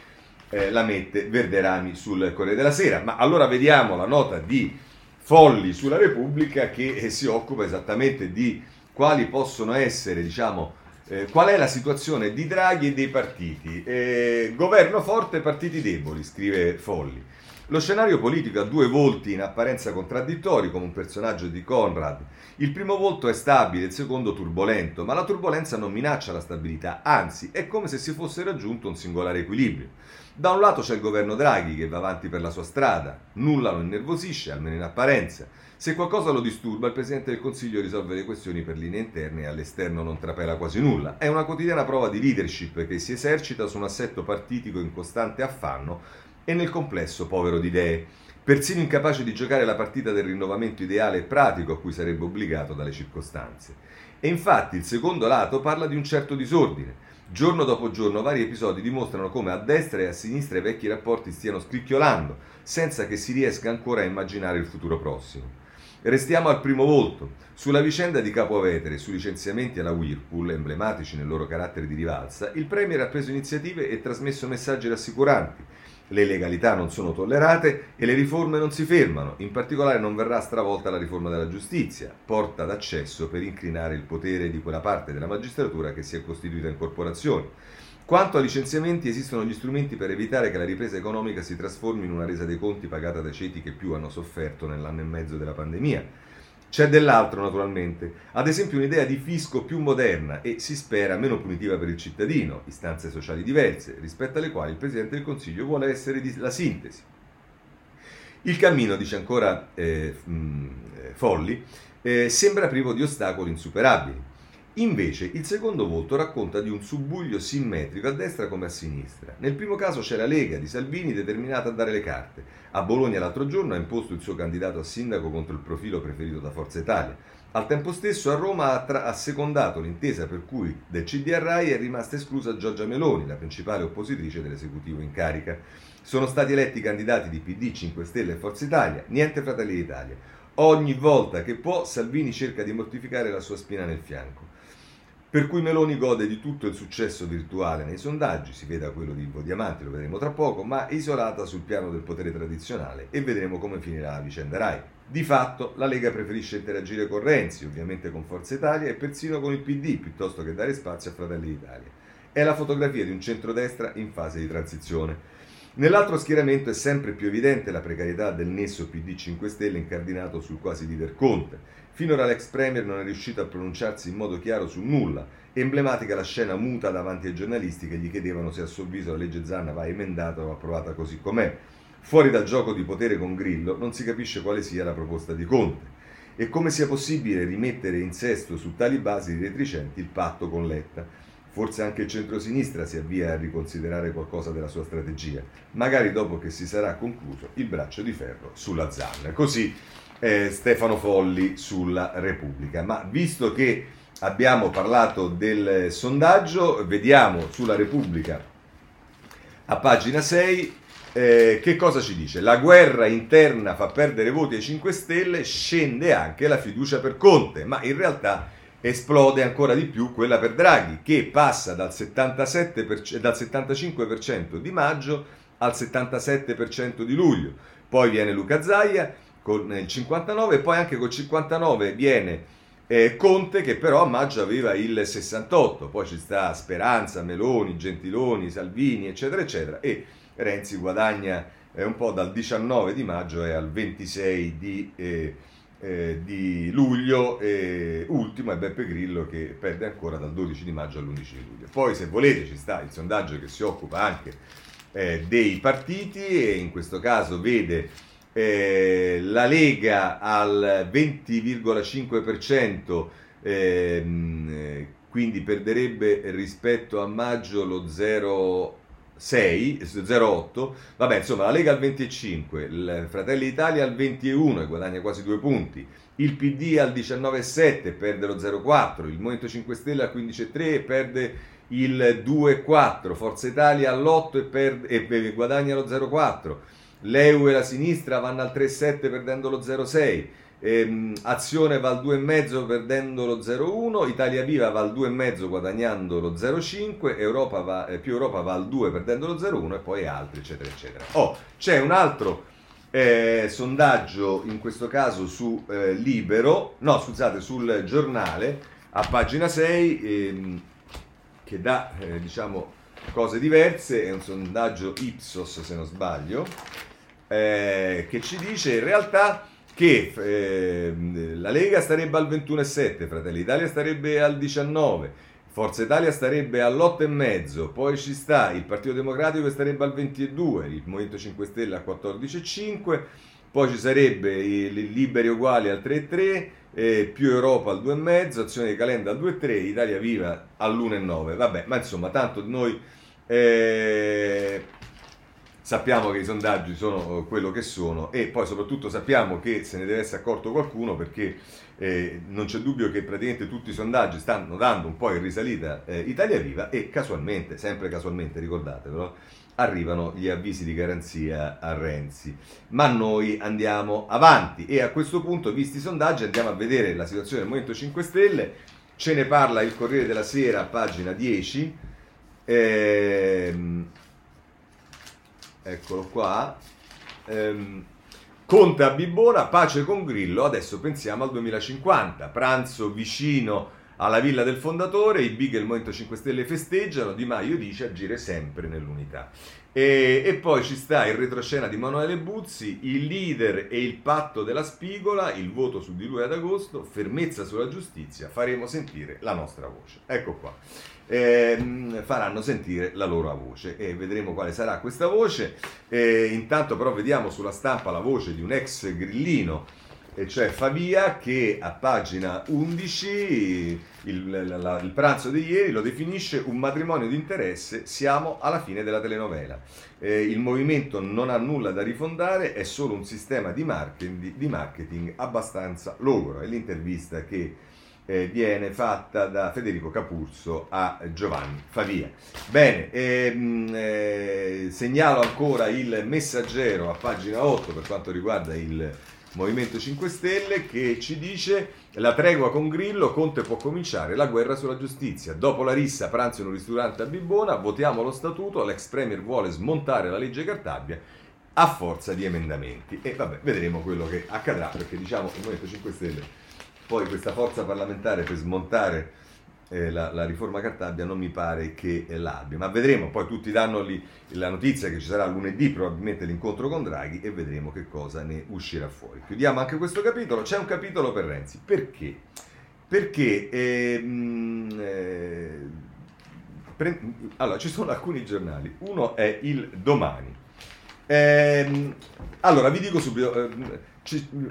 eh, la mette Verderami sul Corriere della Sera. Ma allora vediamo la nota di Folli sulla Repubblica che eh, si occupa esattamente di quali possono essere, diciamo, eh, qual è la situazione di Draghi e dei partiti. Eh, governo forte, partiti deboli, scrive Folli. Lo scenario politico ha due volti in apparenza contraddittori, come un personaggio di Conrad. Il primo volto è stabile, il secondo turbolento, ma la turbolenza non minaccia la stabilità, anzi è come se si fosse raggiunto un singolare equilibrio. Da un lato c'è il governo Draghi che va avanti per la sua strada, nulla lo innervosisce, almeno in apparenza. Se qualcosa lo disturba, il Presidente del Consiglio risolve le questioni per linee interne e all'esterno non trapela quasi nulla. È una quotidiana prova di leadership che si esercita su un assetto partitico in costante affanno e nel complesso povero di idee. persino incapace di giocare la partita del rinnovamento ideale e pratico a cui sarebbe obbligato dalle circostanze. E infatti il secondo lato parla di un certo disordine. Giorno dopo giorno vari episodi dimostrano come a destra e a sinistra i vecchi rapporti stiano scricchiolando, senza che si riesca ancora a immaginare il futuro prossimo. Restiamo al primo volto. Sulla vicenda di Capo Vetere e sui licenziamenti alla Whirlpool, emblematici nel loro carattere di rivalsa, il Premier ha preso iniziative e trasmesso messaggi rassicuranti. Le legalità non sono tollerate e le riforme non si fermano. In particolare non verrà stravolta la riforma della giustizia, porta d'accesso per incrinare il potere di quella parte della magistratura che si è costituita in corporazione. Quanto a licenziamenti, esistono gli strumenti per evitare che la ripresa economica si trasformi in una resa dei conti pagata dai ceti che più hanno sofferto nell'anno e mezzo della pandemia. C'è dell'altro, naturalmente, ad esempio un'idea di fisco più moderna e, si spera, meno punitiva per il cittadino, istanze sociali diverse, rispetto alle quali il Presidente del Consiglio vuole essere la sintesi. Il cammino, dice ancora eh, eh, Folli, eh, sembra privo di ostacoli insuperabili. Invece il secondo voto racconta di un subbuglio simmetrico a destra come a sinistra. Nel primo caso c'è la Lega di Salvini determinata a dare le carte. A Bologna l'altro giorno ha imposto il suo candidato a sindaco contro il profilo preferito da Forza Italia. Al tempo stesso a Roma ha, tra- ha secondato l'intesa per cui del CDR Rai è rimasta esclusa Giorgia Meloni, la principale oppositrice dell'esecutivo in carica. Sono stati eletti candidati di PD, 5 Stelle e Forza Italia, niente Fratelli d'Italia. Ogni volta che può Salvini cerca di mortificare la sua spina nel fianco. Per cui Meloni gode di tutto il successo virtuale nei sondaggi, si veda quello di Ivo Diamanti, lo vedremo tra poco, ma isolata sul piano del potere tradizionale e vedremo come finirà la vicenda Rai. Di fatto la Lega preferisce interagire con Renzi, ovviamente con Forza Italia e persino con il PD, piuttosto che dare spazio a Fratelli d'Italia. È la fotografia di un centrodestra in fase di transizione. Nell'altro schieramento è sempre più evidente la precarietà del nesso PD 5 Stelle incardinato sul quasi leader Conte. Finora l'ex Premier non è riuscito a pronunciarsi in modo chiaro su nulla. Emblematica la scena muta davanti ai giornalisti che gli chiedevano se a suo avviso la legge Zanna va emendata o approvata così com'è. Fuori dal gioco di potere con Grillo non si capisce quale sia la proposta di Conte e come sia possibile rimettere in sesto su tali basi retrecenti il patto con Letta. Forse anche il centrosinistra si avvia a riconsiderare qualcosa della sua strategia, magari dopo che si sarà concluso il braccio di ferro sulla Zanna. Così eh, Stefano Folli sulla Repubblica. Ma visto che abbiamo parlato del sondaggio, vediamo sulla Repubblica a pagina 6 eh, che cosa ci dice? La guerra interna fa perdere voti ai 5 Stelle, scende anche la fiducia per Conte, ma in realtà esplode ancora di più quella per Draghi, che passa dal, 77%, dal 75% di maggio al 77% di luglio. Poi viene Luca Zaia con il 59 e poi anche col 59 viene eh, Conte che però a maggio aveva il 68, poi ci sta Speranza, Meloni, Gentiloni, Salvini eccetera eccetera e Renzi guadagna eh, un po' dal 19 di maggio e al 26 di, eh, eh, di luglio e ultimo è Beppe Grillo che perde ancora dal 12 di maggio all'11 di luglio. Poi se volete ci sta il sondaggio che si occupa anche eh, dei partiti e in questo caso vede eh, la Lega al 20,5%, ehm, quindi perderebbe rispetto a maggio lo 0,6, 0,8, vabbè insomma la Lega al 25, il Fratelli d'Italia al 21 e guadagna quasi due punti, il PD al 19,7 perde lo 0,4, il Movimento 5 Stelle al 15,3 e perde il 2,4, Forza Italia all'8 e, perde, e guadagna lo 0,4 l'EU e la sinistra vanno al 3,7 perdendo lo 0,6, ehm, Azione va al 2,5 perdendo lo 0,1, Italia Viva va al 2,5 guadagnando lo 0,5, Europa va, eh, più Europa va al 2 perdendo lo 0,1 e poi altri eccetera eccetera. Oh, c'è un altro eh, sondaggio in questo caso su eh, Libero, no scusate, sul giornale a pagina 6 ehm, che dà eh, diciamo cose diverse, è un sondaggio Ipsos se non sbaglio eh, che ci dice in realtà che eh, la Lega starebbe al 21,7, Fratelli Italia starebbe al 19, Forza Italia starebbe all'8,5, poi ci sta il Partito Democratico che starebbe al 22, il Movimento 5 Stelle al 14,5, poi ci sarebbe i Liberi Uguali al 3,3, eh, più Europa al 2,5, Azione di Calenda al 2,3, Italia Viva all'1,9. Vabbè, ma insomma, tanto noi... Eh, sappiamo che i sondaggi sono quello che sono e poi soprattutto sappiamo che se ne deve essere accorto qualcuno perché eh, non c'è dubbio che praticamente tutti i sondaggi stanno dando un po' in risalita eh, Italia Viva e casualmente, sempre casualmente ricordatevelo, arrivano gli avvisi di garanzia a Renzi. Ma noi andiamo avanti e a questo punto, visti i sondaggi, andiamo a vedere la situazione del Movimento 5 Stelle. Ce ne parla il Corriere della Sera, pagina 10. Ehm, eccolo qua. Ehm, Conte a Bibbona, pace con Grillo, adesso pensiamo al 2050, pranzo vicino alla villa del fondatore, i big del Movimento 5 Stelle festeggiano, Di Maio dice agire sempre nell'unità. E, e, poi ci sta il retroscena di Manuele Buzzi, il leader e il patto della spigola, il voto su di lui ad agosto, fermezza sulla giustizia, faremo sentire la nostra voce. Ecco qua. Eh, faranno sentire la loro voce e vedremo quale sarà questa voce. Eh, intanto però vediamo sulla stampa la voce di un ex grillino e cioè Favia che a pagina 11 il, la, il, pranzo di ieri lo definisce un matrimonio di interesse, siamo alla fine della telenovela. Eh, il movimento non ha nulla da rifondare, è solo un sistema di marketing, di marketing abbastanza logoro. È l'intervista che eh, viene fatta da Federico Capurso a Giovanni Favia. Bene, ehm, eh, segnalo ancora il messaggero a pagina 8 per quanto riguarda il Movimento 5 Stelle che ci dice la tregua con Grillo, Conte può cominciare la guerra sulla giustizia. Dopo la rissa, pranzo in un ristorante a Bibbona, votiamo lo statuto, l'ex premier vuole smontare la legge Cartabia a forza di emendamenti. E vabbè, vedremo quello che accadrà, perché diciamo il Movimento 5 Stelle, poi questa forza parlamentare per smontare eh, la, la, riforma Cartabia non mi pare che l'abbia, ma vedremo, poi tutti danno lì la notizia che ci sarà lunedì probabilmente l'incontro con Draghi e vedremo che cosa ne uscirà fuori. Chiudiamo anche questo capitolo, c'è un capitolo per Renzi, perché? Perché ehm, eh, pre- allora, ci sono alcuni giornali, uno è il Domani. Ehm, allora, vi dico subito, eh,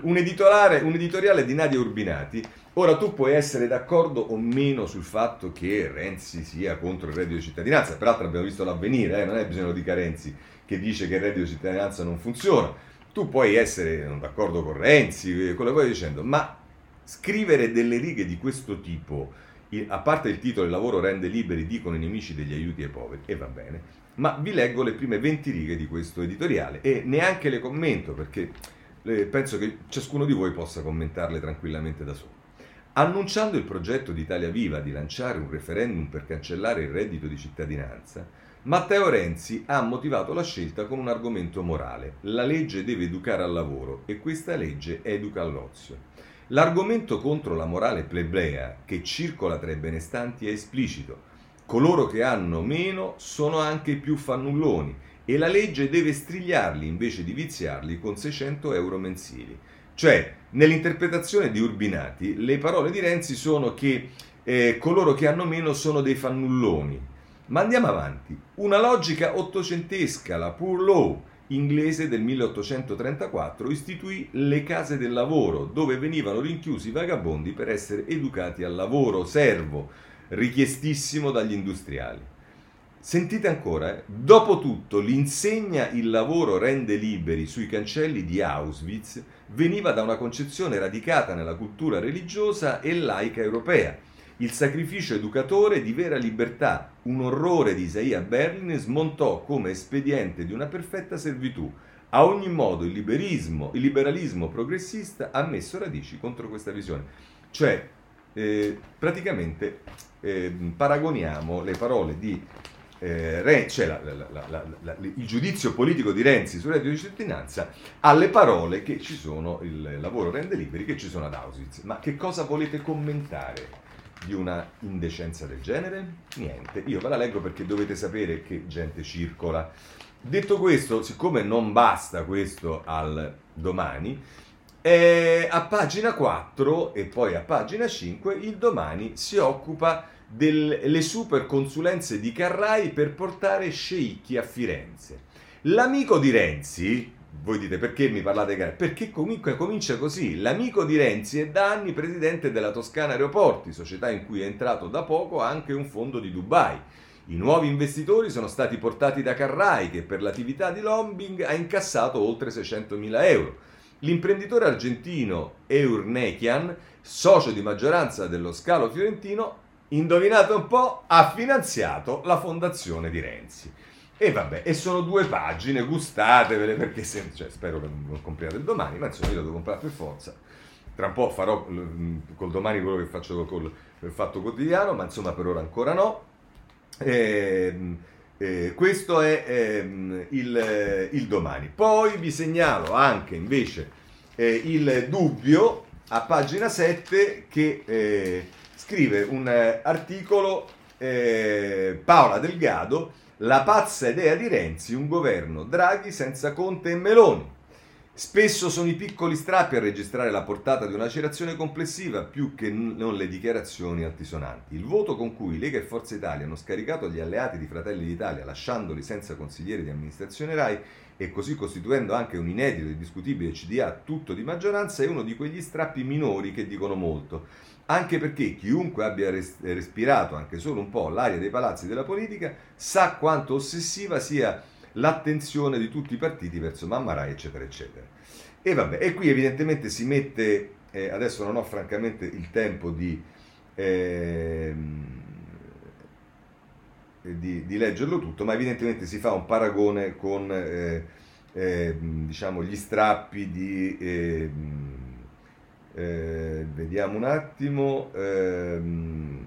un, editoriale, un editoriale di Nadia Urbinati. Ora tu puoi essere d'accordo o meno sul fatto che Renzi sia contro il reddito di cittadinanza, peraltro abbiamo visto l'avvenire, eh? non è bisogno di Renzi che dice che il reddito di cittadinanza non funziona, tu puoi essere d'accordo con Renzi, quello che vuoi dicendo, ma scrivere delle righe di questo tipo, a parte il titolo Il lavoro rende liberi, dicono i nemici degli aiuti ai poveri, e va bene, ma vi leggo le prime 20 righe di questo editoriale e neanche le commento perché penso che ciascuno di voi possa commentarle tranquillamente da solo. Annunciando il progetto di Italia Viva di lanciare un referendum per cancellare il reddito di cittadinanza, Matteo Renzi ha motivato la scelta con un argomento morale. La legge deve educare al lavoro e questa legge educa all'ozio. L'argomento contro la morale plebea che circola tra i benestanti è esplicito. Coloro che hanno meno sono anche più fannulloni e la legge deve strigliarli invece di viziarli con 600 euro mensili. Cioè, nell'interpretazione di Urbinati, le parole di Renzi sono che eh, coloro che hanno meno sono dei fannulloni. Ma andiamo avanti. Una logica ottocentesca, la Poor Law inglese del 1834, istituì le case del lavoro, dove venivano rinchiusi i vagabondi per essere educati al lavoro, servo, richiestissimo dagli industriali. Sentite ancora, eh? dopo tutto l'insegna il lavoro rende liberi sui cancelli di Auschwitz veniva da una concezione radicata nella cultura religiosa e laica europea, il sacrificio educatore di vera libertà, un orrore di Isaia Berlin smontò come espediente di una perfetta servitù. A ogni modo il il liberalismo progressista ha messo radici contro questa visione. Cioè, eh, praticamente eh, paragoniamo le parole di eh, Re, cioè la, la, la, il giudizio politico di Renzi sul reddito di cittadinanza alle parole che ci sono, il lavoro rende liberi, che ci sono ad Auschwitz. Ma che cosa volete commentare di una indecenza del genere? Niente, io ve la leggo perché dovete sapere che gente circola. Detto questo, siccome non basta questo al domani, eh, a pagina 4 e poi a pagina 5 il domani si occupa delle super consulenze di Carrai per portare sceicchi a Firenze. L'amico di Renzi, voi dite perché mi parlate Carrai? Perché comunque comincia così. L'amico di Renzi è da anni presidente della Toscana Aeroporti, società in cui è entrato da poco anche un fondo di Dubai. I nuovi investitori sono stati portati da Carrai che per l'attività di lobbying ha incassato oltre 600.000 euro. L'imprenditore argentino Eurnechian, socio di maggioranza dello scalo fiorentino, indovinate un po', ha finanziato la fondazione di Renzi. E vabbè, e sono due pagine, gustatevele perché se, cioè, spero che non compriate il domani, ma insomma io lo devo comprare per forza. Tra un po' farò col domani quello che faccio col, col Fatto Quotidiano, ma insomma per ora ancora no. Eh, eh, questo è eh, il, il, domani. Poi vi segnalo anche invece eh, il dubbio a pagina 7 che eh, scrive un eh, articolo Paola Delgado, la pazza idea di Renzi, un governo Draghi senza Conte e Meloni. Spesso sono i piccoli strappi a registrare la portata di una lacerazione complessiva più che non le dichiarazioni altisonanti. Il voto con cui Lega e Forza Italia hanno scaricato gli alleati di Fratelli d'Italia lasciandoli senza consiglieri di amministrazione RAI e così costituendo anche un inedito e discutibile CDA tutto di maggioranza è uno di quegli strappi minori che dicono molto. Anche perché chiunque abbia respirato anche solo un po' l'aria dei palazzi della politica sa quanto ossessiva sia l'attenzione di tutti i partiti verso Mamma Rai, eccetera, eccetera. E vabbè, e qui evidentemente si mette, eh, adesso non ho francamente il tempo di, eh, di, di, leggerlo tutto, ma evidentemente si fa un paragone con eh, ehm, diciamo, gli strappi di... Eh, vediamo un attimo. Ehm,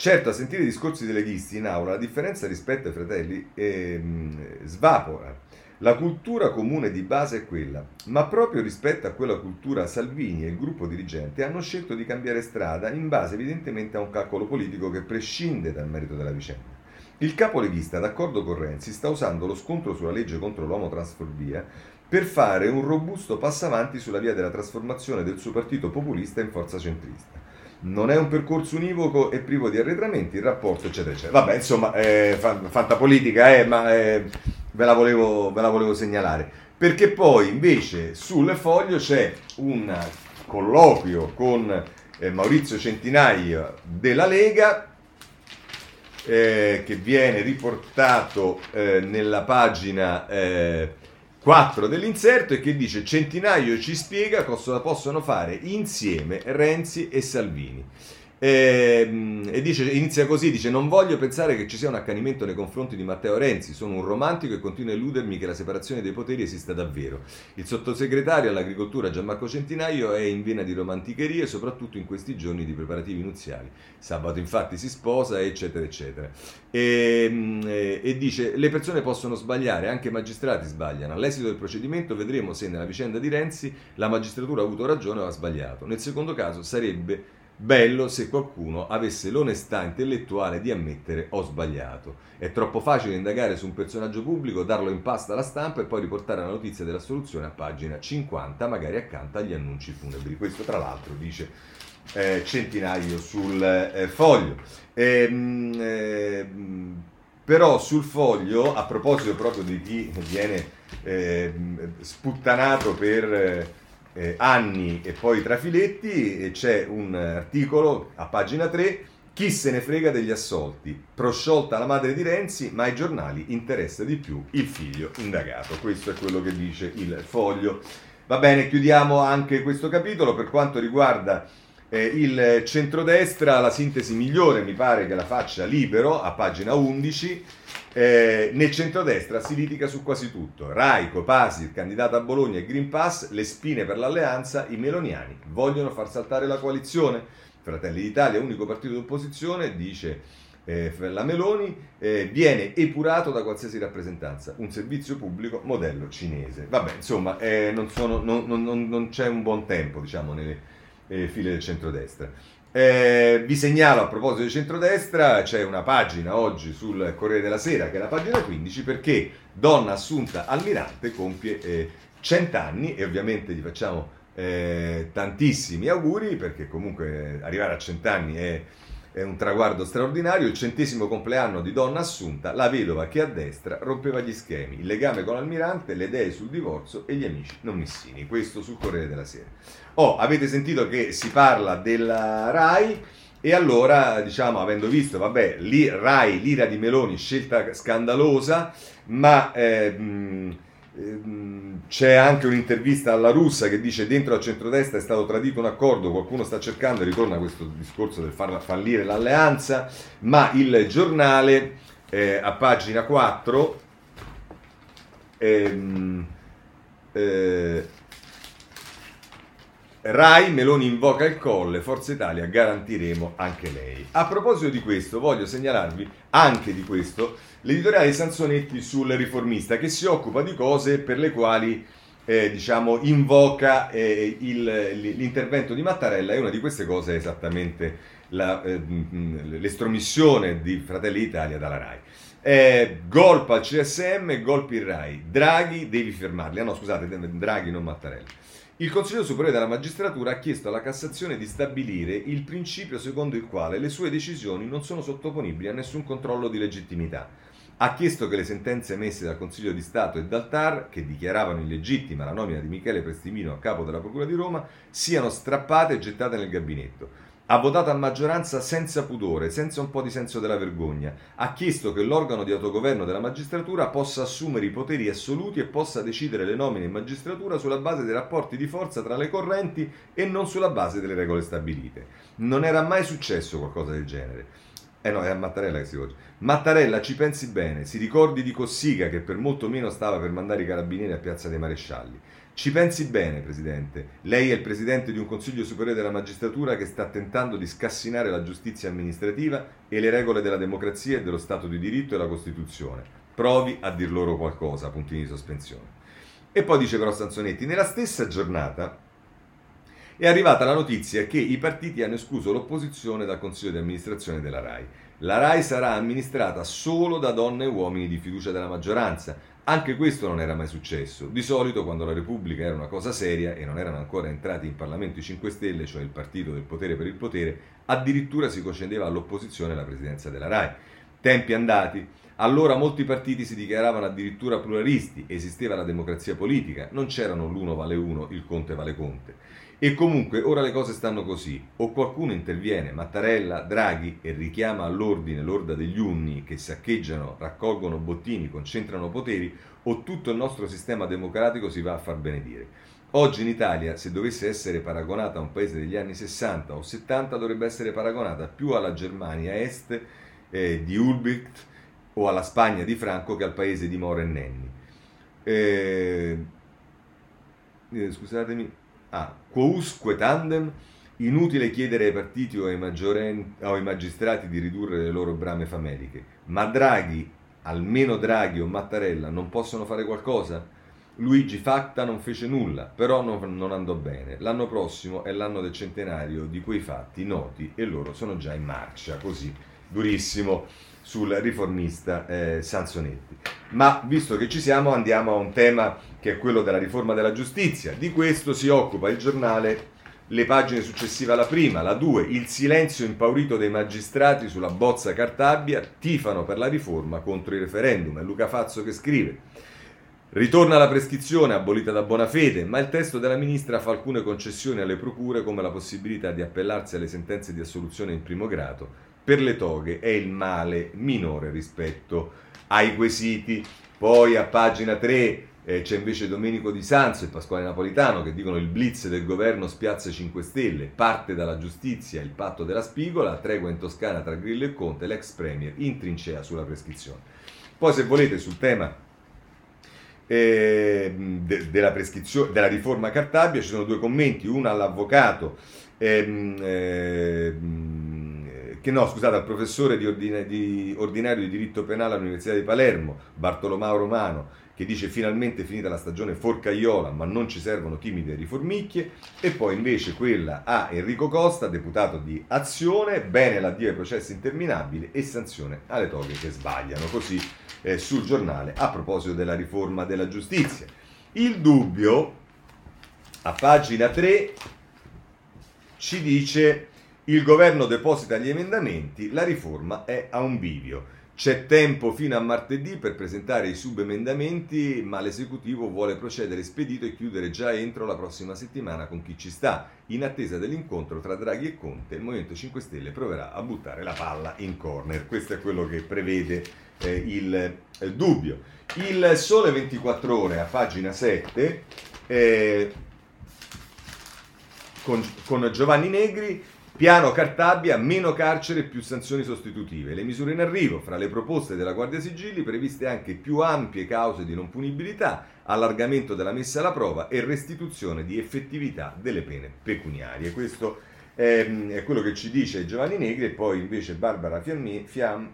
Certo, a sentire i discorsi dei leghisti in aula, la differenza rispetto ai fratelli ehm, svapora. La cultura comune di base è quella, ma proprio rispetto a quella cultura Salvini e il gruppo dirigente hanno scelto di cambiare strada in base evidentemente a un calcolo politico che prescinde dal merito della vicenda. Il capo leghista, d'accordo con Renzi, sta usando lo scontro sulla legge contro l'omotransfobia per fare un robusto passo avanti sulla via della trasformazione del suo partito populista in forza centrista non è un percorso univoco e privo di arretramenti, il rapporto, eccetera, eccetera. Vabbè, insomma, eh, fatta politica, eh, ma eh, ve, la volevo, ve la volevo segnalare. Perché poi invece sul foglio c'è un colloquio con eh, Maurizio Centinaio della Lega eh, che viene riportato eh, nella pagina eh, 4 dell'inserto e che dice Centinaio ci spiega cosa possono fare insieme Renzi e Salvini. E, ehm, e dice, inizia così, dice non voglio pensare che ci sia un accanimento nei confronti di Matteo Renzi, sono un romantico e continuo a illudermi che la separazione dei poteri esista davvero. Il sottosegretario all'agricoltura Gianmarco Centinaio è in vena di romanticherie, soprattutto in questi giorni di preparativi nuziali. Sabato infatti si sposa, eccetera, eccetera. E, ehm, e dice le persone possono sbagliare, anche i magistrati sbagliano. All'esito del procedimento vedremo se nella vicenda di Renzi la magistratura ha avuto ragione o ha sbagliato. Nel secondo caso sarebbe bello se qualcuno avesse l'onestà intellettuale di ammettere ho sbagliato. È troppo facile indagare su un personaggio pubblico, darlo in pasta alla stampa e poi riportare la notizia della soluzione a pagina 50, magari accanto agli annunci funebri. Questo tra l'altro dice eh, Centinaio sul eh, foglio. Ehm, eh, però sul foglio, a proposito proprio di chi viene ehm, sputtanato per eh, anni e poi trafiletti, c'è un articolo a pagina 3, chi se ne frega degli assolti, prosciolta la madre di Renzi, ma ai giornali interessa di più il figlio indagato. Questo è quello che dice il foglio. Va bene, chiudiamo anche questo capitolo per quanto riguarda eh, il centrodestra, la sintesi migliore mi pare che la faccia libero a pagina 11 eh, nel centrodestra si litiga su quasi tutto. Raico, Pasi, il candidato a Bologna e Green Pass, le spine per l'alleanza, i meloniani vogliono far saltare la coalizione. Fratelli d'Italia, unico partito d'opposizione, dice eh, la Meloni, eh, viene epurato da qualsiasi rappresentanza, un servizio pubblico modello cinese. Vabbè, insomma, eh, non, sono, non, non, non, c'è un buon tempo, diciamo, nelle eh, file del centrodestra. Eh, vi segnalo a proposito di centrodestra, c'è una pagina oggi sul Corriere della Sera, che è la pagina 15, perché donna assunta almirante compie eh, 100 anni e ovviamente gli facciamo eh, tantissimi auguri perché comunque arrivare a 100 anni è è un traguardo straordinario, il centesimo compleanno di donna assunta, la vedova che a destra rompeva gli schemi, il legame con l'almirante, le idee sul divorzio e gli amici non missini. Questo sul Corriere della Sera. Oh, avete sentito che si parla della RAI E allora, diciamo, avendo visto, vabbè, lì Rai, l'ira di Meloni, scelta scandalosa, ma eh, mh, c'è anche un'intervista alla russa che dice dentro al centrodestra è stato tradito un accordo, qualcuno sta cercando, ritorna a questo discorso del far fallire l'alleanza, ma il giornale eh, a pagina 4 ehm, eh, Rai, Meloni invoca il colle, Forza Italia garantiremo anche lei. A proposito di questo, voglio segnalarvi anche di questo l'editoriale di Sansonetti sul riformista che si occupa di cose per le quali eh, diciamo, invoca eh, il, l'intervento di Mattarella e una di queste cose è esattamente la, eh, l'estromissione di Fratelli d'Italia dalla RAI. Eh, golpe al CSM, golpe il RAI. Draghi, devi fermarli. Ah no, scusate, Draghi, non Mattarella. Il Consiglio Superiore della Magistratura ha chiesto alla Cassazione di stabilire il principio secondo il quale le sue decisioni non sono sottoponibili a nessun controllo di legittimità. Ha chiesto che le sentenze emesse dal Consiglio di Stato e dal TAR, che dichiaravano illegittima la nomina di Michele Prestimino a capo della Procura di Roma, siano strappate e gettate nel gabinetto. Ha votato a maggioranza senza pudore, senza un po' di senso della vergogna. Ha chiesto che l'organo di autogoverno della magistratura possa assumere i poteri assoluti e possa decidere le nomine in magistratura sulla base dei rapporti di forza tra le correnti e non sulla base delle regole stabilite. Non era mai successo qualcosa del genere. Eh no, è a Mattarella che si rivolge. Mattarella, ci pensi bene, si ricordi di Cossiga che per molto meno stava per mandare i carabinieri a Piazza dei Marescialli. Ci pensi bene, Presidente. Lei è il Presidente di un Consiglio Superiore della Magistratura che sta tentando di scassinare la giustizia amministrativa e le regole della democrazia e dello Stato di diritto e la Costituzione. Provi a dir loro qualcosa, puntini di sospensione. E poi dice però Sansonetti, nella stessa giornata è arrivata la notizia che i partiti hanno escluso l'opposizione dal Consiglio di amministrazione della RAI. La RAI sarà amministrata solo da donne e uomini di fiducia della maggioranza, anche questo non era mai successo. Di solito, quando la Repubblica era una cosa seria e non erano ancora entrati in Parlamento i 5 Stelle, cioè il partito del potere per il potere, addirittura si concedeva all'opposizione la presidenza della RAI. Tempi andati. Allora molti partiti si dichiaravano addirittura pluralisti, esisteva la democrazia politica, non c'erano l'uno vale uno, il conte vale conte. E comunque ora le cose stanno così, o qualcuno interviene, Mattarella, Draghi, e richiama all'ordine l'orda degli unni che saccheggiano, raccolgono bottini, concentrano poteri, o tutto il nostro sistema democratico si va a far benedire. Oggi in Italia, se dovesse essere paragonata a un paese degli anni 60 o 70, dovrebbe essere paragonata più alla Germania Est eh, di Ulbricht o alla Spagna di Franco che al paese di Moro e Nenni. Eh, eh scusatemi, Ah, quousque tandem, inutile chiedere ai partiti o ai, o ai magistrati di ridurre le loro brame fameliche, ma Draghi, almeno Draghi o Mattarella, non possono fare qualcosa? Luigi Facta non fece nulla, però non, non, andò bene. L'anno prossimo è l'anno del centenario di quei fatti noti e loro sono già in marcia, così durissimo sul riformista eh, Sansonetti. Ma visto che ci siamo andiamo a un tema che è quello della riforma della giustizia. Di questo si occupa il giornale le pagine successive alla prima, la 2, il silenzio impaurito dei magistrati sulla bozza Cartabia, tifano per la riforma contro il referendum. È Luca Fazzo che scrive. Ritorna la prescrizione abolita da Bonafede, ma il testo della ministra fa alcune concessioni alle procure come la possibilità di appellarsi alle sentenze di assoluzione in primo grado per le toghe è il male minore rispetto ai quesiti. Poi a pagina 3 eh, c'è invece Domenico Di Sanzo e Pasquale Napolitano che dicono il blitz del governo spiazza 5 Stelle, parte dalla giustizia il patto della spigola, tregua in Toscana tra Grillo e Conte, l'ex premier in trincea sulla prescrizione. Poi se volete sul tema eh, de- della, della riforma Cartabia ci sono due commenti, uno all'avvocato. Ehm, ehm, che no, scusate, al professore di, ordina, di, ordinario di diritto penale all'Università di Palermo, Bartolomao Romano, che dice finalmente finita la stagione forcaiola, ma non ci servono timide riformicchie, e poi invece quella a Enrico Costa, deputato di Azione, bene l'addio ai processi interminabili e sanzione alle toghe che sbagliano, così eh, sul giornale a proposito della riforma della giustizia. Il dubbio, a pagina 3, ci dice il governo deposita gli emendamenti, la riforma è a un bivio. C'è tempo fino a martedì per presentare i subemendamenti, ma l'esecutivo vuole procedere spedito e chiudere già entro la prossima settimana con chi ci sta. In attesa dell'incontro tra Draghi e Conte, il Movimento 5 Stelle proverà a buttare la palla in corner. Questo è quello che prevede eh, il, eh, dubbio. Il Sole 24 Ore a pagina 7 eh, con, con Giovanni Negri Piano Cartabia, meno carcere e più sanzioni sostitutive. Le misure in arrivo, fra le proposte della Guardia Sigilli, previste anche più ampie cause di non punibilità, allargamento della messa alla prova e restituzione di effettività delle pene pecuniarie. Questo è, è quello che ci dice Giovanni Negri e poi invece Barbara Fiammi, Fiam,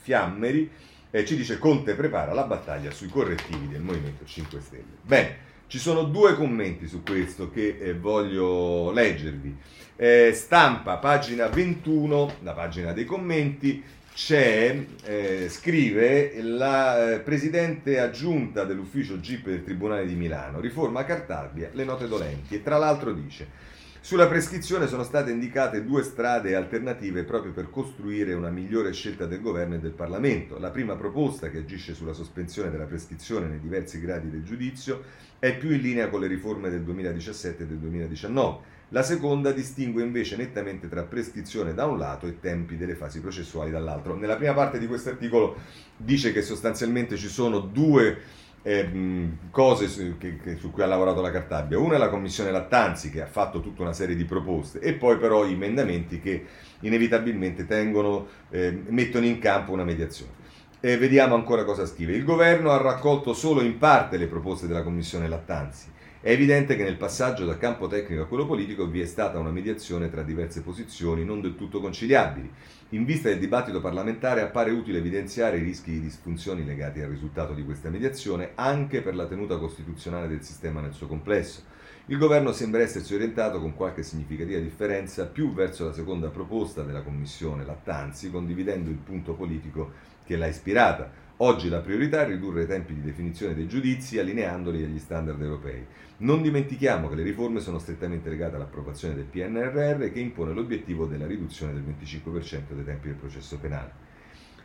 Fiammeri eh, ci dice Conte prepara la battaglia sui correttivi del Movimento 5 Stelle. Bene, ci sono due commenti su questo che eh, voglio leggervi. Eh, stampa, pagina 21, la pagina dei commenti, c'è, eh, scrive la eh, presidente aggiunta dell'ufficio GIP del Tribunale di Milano, riforma Cartabia, le note dolenti, e tra l'altro dice sulla prescrizione sono state indicate due strade alternative proprio per costruire una migliore scelta del governo e del Parlamento. La prima proposta, che agisce sulla sospensione della prescrizione nei diversi gradi del giudizio, è più in linea con le riforme del 2017 e del 2019. La seconda distingue invece nettamente tra prescrizione da un lato e tempi delle fasi processuali dall'altro. Nella prima parte di questo articolo dice che sostanzialmente ci sono due eh, cose su, che, che, su, cui ha lavorato la Cartabia. Una è la commissione Lattanzi che ha fatto tutta una serie di proposte e poi però gli emendamenti che inevitabilmente tengono, eh, mettono in campo una mediazione. E vediamo ancora cosa scrive. Il governo ha raccolto solo in parte le proposte della commissione Lattanzi è evidente che nel passaggio dal campo tecnico a quello politico vi è stata una mediazione tra diverse posizioni non del tutto conciliabili. In vista del dibattito parlamentare appare utile evidenziare i rischi di disfunzioni legati al risultato di questa mediazione anche per la tenuta costituzionale del sistema nel suo complesso. Il governo sembra essersi orientato con qualche significativa differenza più verso la seconda proposta della Commissione Lattanzi, condividendo il punto politico che l'ha ispirata. Oggi la priorità è ridurre i tempi di definizione dei giudizi allineandoli agli standard europei. Non dimentichiamo che le riforme sono strettamente legate all'approvazione del PNRR che impone l'obiettivo della riduzione del 25% dei tempi del processo penale.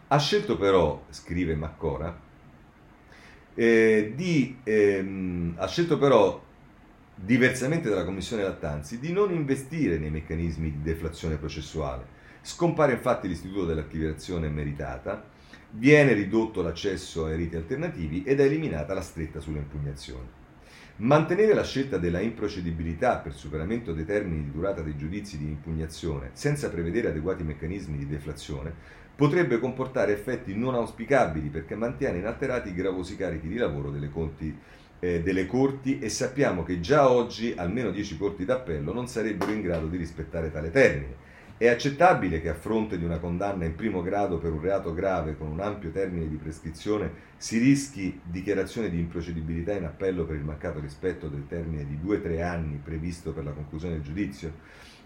Ha scelto però, scrive Maccora, eh, di, ehm, ha scelto però, diversamente dalla Commissione Lattanzi, di non investire nei meccanismi di deflazione processuale. Scompare infatti l'istituto dell'archiviazione meritata, viene ridotto l'accesso ai riti alternativi ed è eliminata la stretta sulle impugnazioni. Mantenere la scelta della improcedibilità per superamento dei termini di durata dei giudizi di impugnazione senza prevedere adeguati meccanismi di deflazione potrebbe comportare effetti non auspicabili perché mantiene inalterati i gravosi carichi di lavoro delle, conti, eh, delle corti e sappiamo che già oggi almeno 10 corti d'appello non sarebbero in grado di rispettare tale termine. È accettabile che a fronte di una condanna in primo grado per un reato grave con un ampio termine di prescrizione si rischi dichiarazione di improcedibilità in appello per il mancato rispetto del termine di 2-3 anni previsto per la conclusione del giudizio?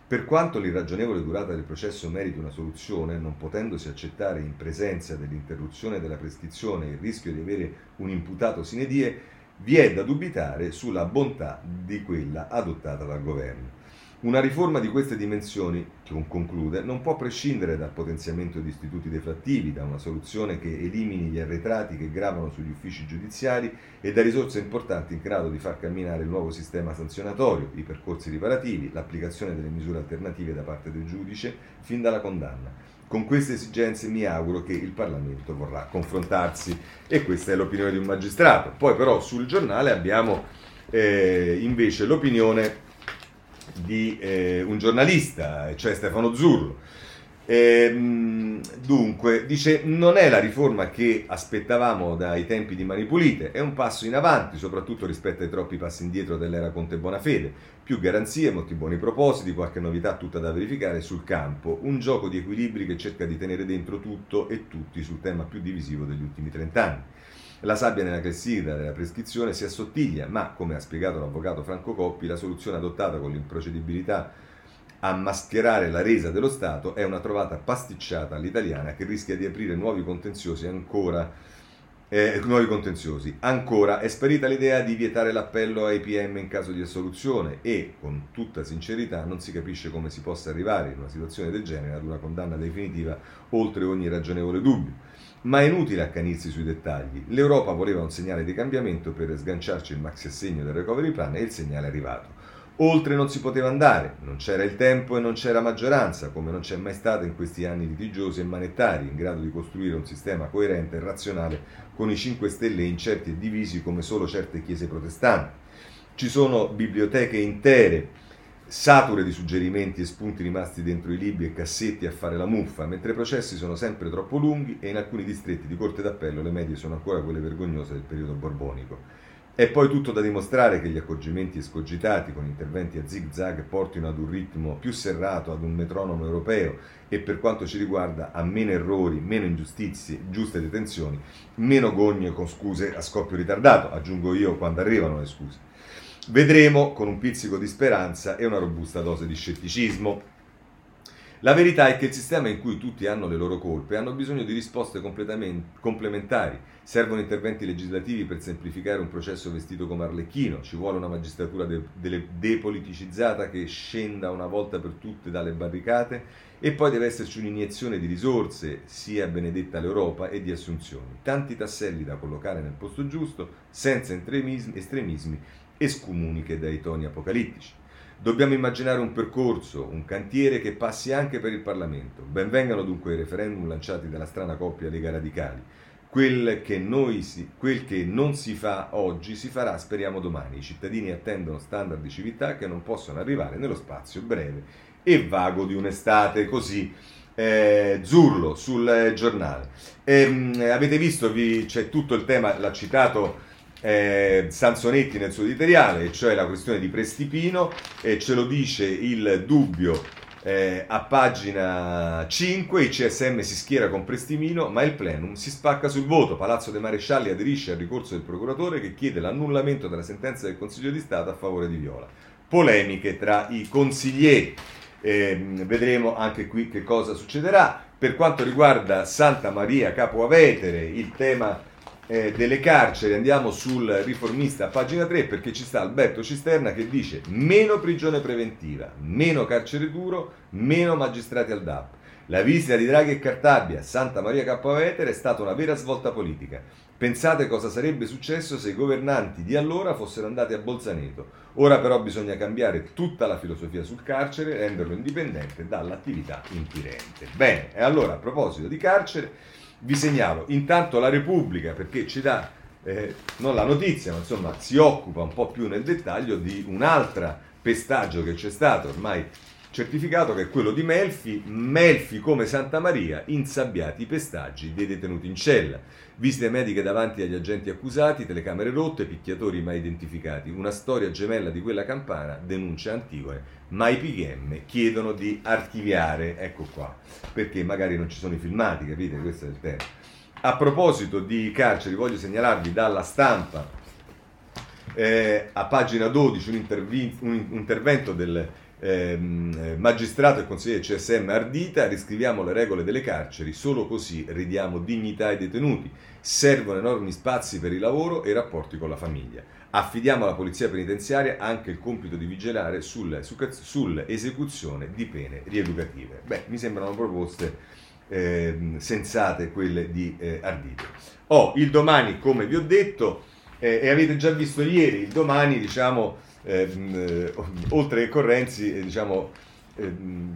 Per quanto l'irragionevole durata del processo meriti una soluzione, non potendosi accettare in presenza dell'interruzione della prescrizione il rischio di avere un imputato sine die, vi è da dubitare sulla bontà di quella adottata dal governo. Una riforma di queste dimensioni, conclude, non può prescindere dal potenziamento di istituti deflattivi, da una soluzione che elimini gli arretrati che gravano sugli uffici giudiziari e da risorse importanti in grado di far camminare il nuovo sistema sanzionatorio, i percorsi riparativi, l'applicazione delle misure alternative da parte del giudice fin dalla condanna. Con queste esigenze mi auguro che il Parlamento vorrà confrontarsi e questa è l'opinione di un magistrato. Poi però sul giornale abbiamo eh, invece l'opinione di eh, un giornalista, cioè Stefano Zurlo. E, dunque, dice, non è la riforma che aspettavamo dai tempi di Mani Pulite, è un passo in avanti, soprattutto rispetto ai troppi passi indietro dell'era Conte Bonafede. Più garanzie, molti buoni propositi, qualche novità tutta da verificare sul campo, un gioco di equilibri che cerca di tenere dentro tutto e tutti sul tema più divisivo degli ultimi trent'anni. La sabbia nella clessidra della prescrizione si assottiglia, ma, come ha spiegato l'avvocato Franco Coppi, la soluzione adottata con l'improcedibilità a mascherare la resa dello Stato è una trovata pasticciata all'italiana che rischia di aprire nuovi contenziosi ancora eh, nuovi contenziosi. Ancora, è sparita l'idea di vietare l'appello ai PM in caso di assoluzione e, con tutta sincerità, non si capisce come si possa arrivare in una situazione del genere ad una condanna definitiva oltre ogni ragionevole dubbio. Ma è inutile accanirsi sui dettagli. L'Europa voleva un segnale di cambiamento per sganciarci il maxi assegno del recovery plan e il segnale è arrivato. Oltre non si poteva andare, non c'era il tempo e non c'era maggioranza, come non c'è mai stata in questi anni litigiosi e manettari, in grado di costruire un sistema coerente e razionale con i 5 Stelle incerti e divisi come solo certe chiese protestanti. Ci sono biblioteche intere, sature di suggerimenti e spunti rimasti dentro i libri e cassetti a fare la muffa, mentre i processi sono sempre troppo lunghi e in alcuni distretti di corte d'appello le medie sono ancora quelle vergognose del periodo borbonico. È poi tutto da dimostrare che gli accorgimenti escogitati con interventi a zig zag portino ad un ritmo più serrato, ad un metronomo europeo e per quanto ci riguarda a meno errori, meno ingiustizie, giuste detenzioni, meno gogne con scuse a scoppio ritardato, aggiungo io quando arrivano le scuse. Vedremo con un pizzico di speranza e una robusta dose di scetticismo. La verità è che il sistema in cui tutti hanno le loro colpe hanno bisogno di risposte complementari. Servono interventi legislativi per semplificare un processo vestito come arlecchino, ci vuole una magistratura de- de- depoliticizzata che scenda una volta per tutte dalle barricate e poi deve esserci un'iniezione di risorse, sia benedetta l'Europa, e di assunzioni. Tanti tasselli da collocare nel posto giusto, senza estremismi, e scomuniche dai toni apocalittici. Dobbiamo immaginare un percorso, un cantiere che passi anche per il Parlamento. Benvengano dunque i referendum lanciati dalla strana coppia Lega Radicali. Quel che, si, quel che, non si fa oggi si farà, speriamo, domani. I cittadini attendono standard di civiltà che non possono arrivare nello spazio breve e vago di un'estate. Così eh, Zurlo sul giornale. E, ehm, avete visto, vi, c'è tutto il tema, l'ha citato eh, Sansonetti nel suo editoriale, cioè la questione di Prestipino, e ce lo dice il dubbio eh, a pagina 5, il CSM si schiera con Prestimino, ma il plenum si spacca sul voto. Palazzo dei Marescialli aderisce al ricorso del procuratore che chiede l'annullamento della sentenza del Consiglio di Stato a favore di Viola. Polemiche tra i consiglieri. Eh, vedremo anche qui che cosa succederà. Per quanto riguarda Santa Maria Capo Avetere, il tema eh, delle carceri, andiamo sul riformista pagina 3 perché ci sta Alberto Cisterna che dice meno prigione preventiva, meno carcere duro, meno magistrati al DAP. La visita di Draghi e Cartabia a Santa Maria Capovetere è stata una vera svolta politica. Pensate cosa sarebbe successo se i governanti di allora fossero andati a Bolzaneto. Ora però bisogna cambiare tutta la filosofia sul carcere, renderlo indipendente dall'attività inquirente. Bene, e allora a proposito di carcere, vi segnalo intanto la Repubblica perché ci dà eh, non la notizia, ma insomma si occupa un po' più nel dettaglio di un'altra pestaggio che c'è stato ormai certificato che è quello di Melfi, Melfi come Santa Maria, insabbiati i pestaggi dei detenuti in cella, visite mediche davanti agli agenti accusati, telecamere rotte, picchiatori mai identificati, una storia gemella di quella campana, denuncia Antigone, ma i PGM chiedono di archiviare, ecco qua, perché magari non ci sono i filmati, capite? Questo è il tema. A proposito di carceri, voglio segnalarvi dalla stampa, eh, a pagina 12, un, un intervento del Ehm, magistrato e consigliere CSM Ardita, riscriviamo le regole delle carceri, solo così ridiamo dignità ai detenuti. Servono enormi spazi per il lavoro e i rapporti con la famiglia. Affidiamo alla polizia penitenziaria anche il compito di vigilare sulle, su, sull'esecuzione di pene rieducative. Beh, mi sembrano proposte eh, sensate quelle di eh, Ardita. Oh, il domani, come vi ho detto, eh, e avete già visto ieri, il domani, diciamo, oltre che Correnzi, eh, diciamo, ehm,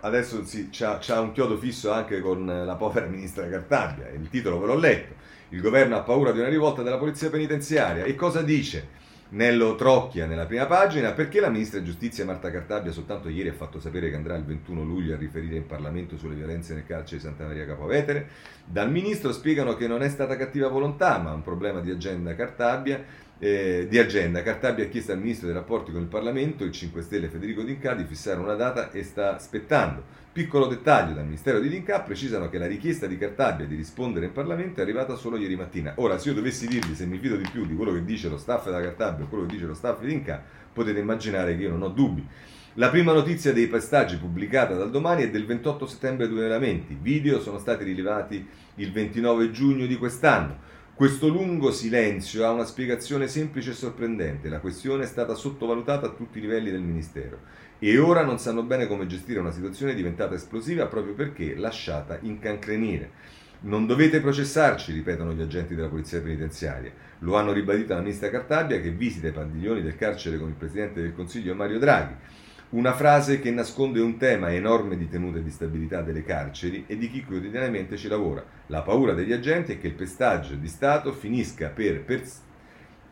adesso si, c'ha, c'ha, un chiodo fisso anche con la povera ministra Cartabia, il titolo ve l'ho letto, il governo ha paura di una rivolta della polizia penitenziaria e cosa dice? Nello Trocchia nella prima pagina perché la ministra di giustizia Marta Cartabia soltanto ieri ha fatto sapere che andrà il 21 luglio a riferire in Parlamento sulle violenze nel carcere di Santa Maria Capovetere. Dal ministro spiegano che non è stata cattiva volontà ma un problema di agenda Cartabia eh, di agenda. Cartabia ha chiesto al Ministro dei rapporti con il Parlamento, il 5 Stelle Federico D'Inca, di fissare una data e sta aspettando. Piccolo dettaglio, dal Ministero di D'Inca precisano che la richiesta di Cartabia di rispondere in Parlamento è arrivata solo ieri mattina. Ora, se io dovessi dirvi se mi fido di più di quello che dice lo staff della Cartabia o quello che dice lo staff di D'Inca, potete immaginare che io non ho dubbi. La prima notizia dei pestaggi pubblicata dal domani è del 28 settembre 2020. Video sono stati rilevati il 29 giugno di quest'anno. Questo lungo silenzio ha una spiegazione semplice e sorprendente. La questione è stata sottovalutata a tutti i livelli del Ministero e ora non sanno bene come gestire una situazione diventata esplosiva proprio perché lasciata incancrenire. Non dovete processarci, ripetono gli agenti della polizia penitenziaria. Lo hanno ribadito la ministra Cartabia che visita i padiglioni del carcere con il presidente del Consiglio Mario Draghi. Una frase che nasconde un tema enorme di tenuta e di stabilità delle carceri e di chi quotidianamente ci lavora. La paura degli agenti è che il pestaggio di Stato finisca per, per,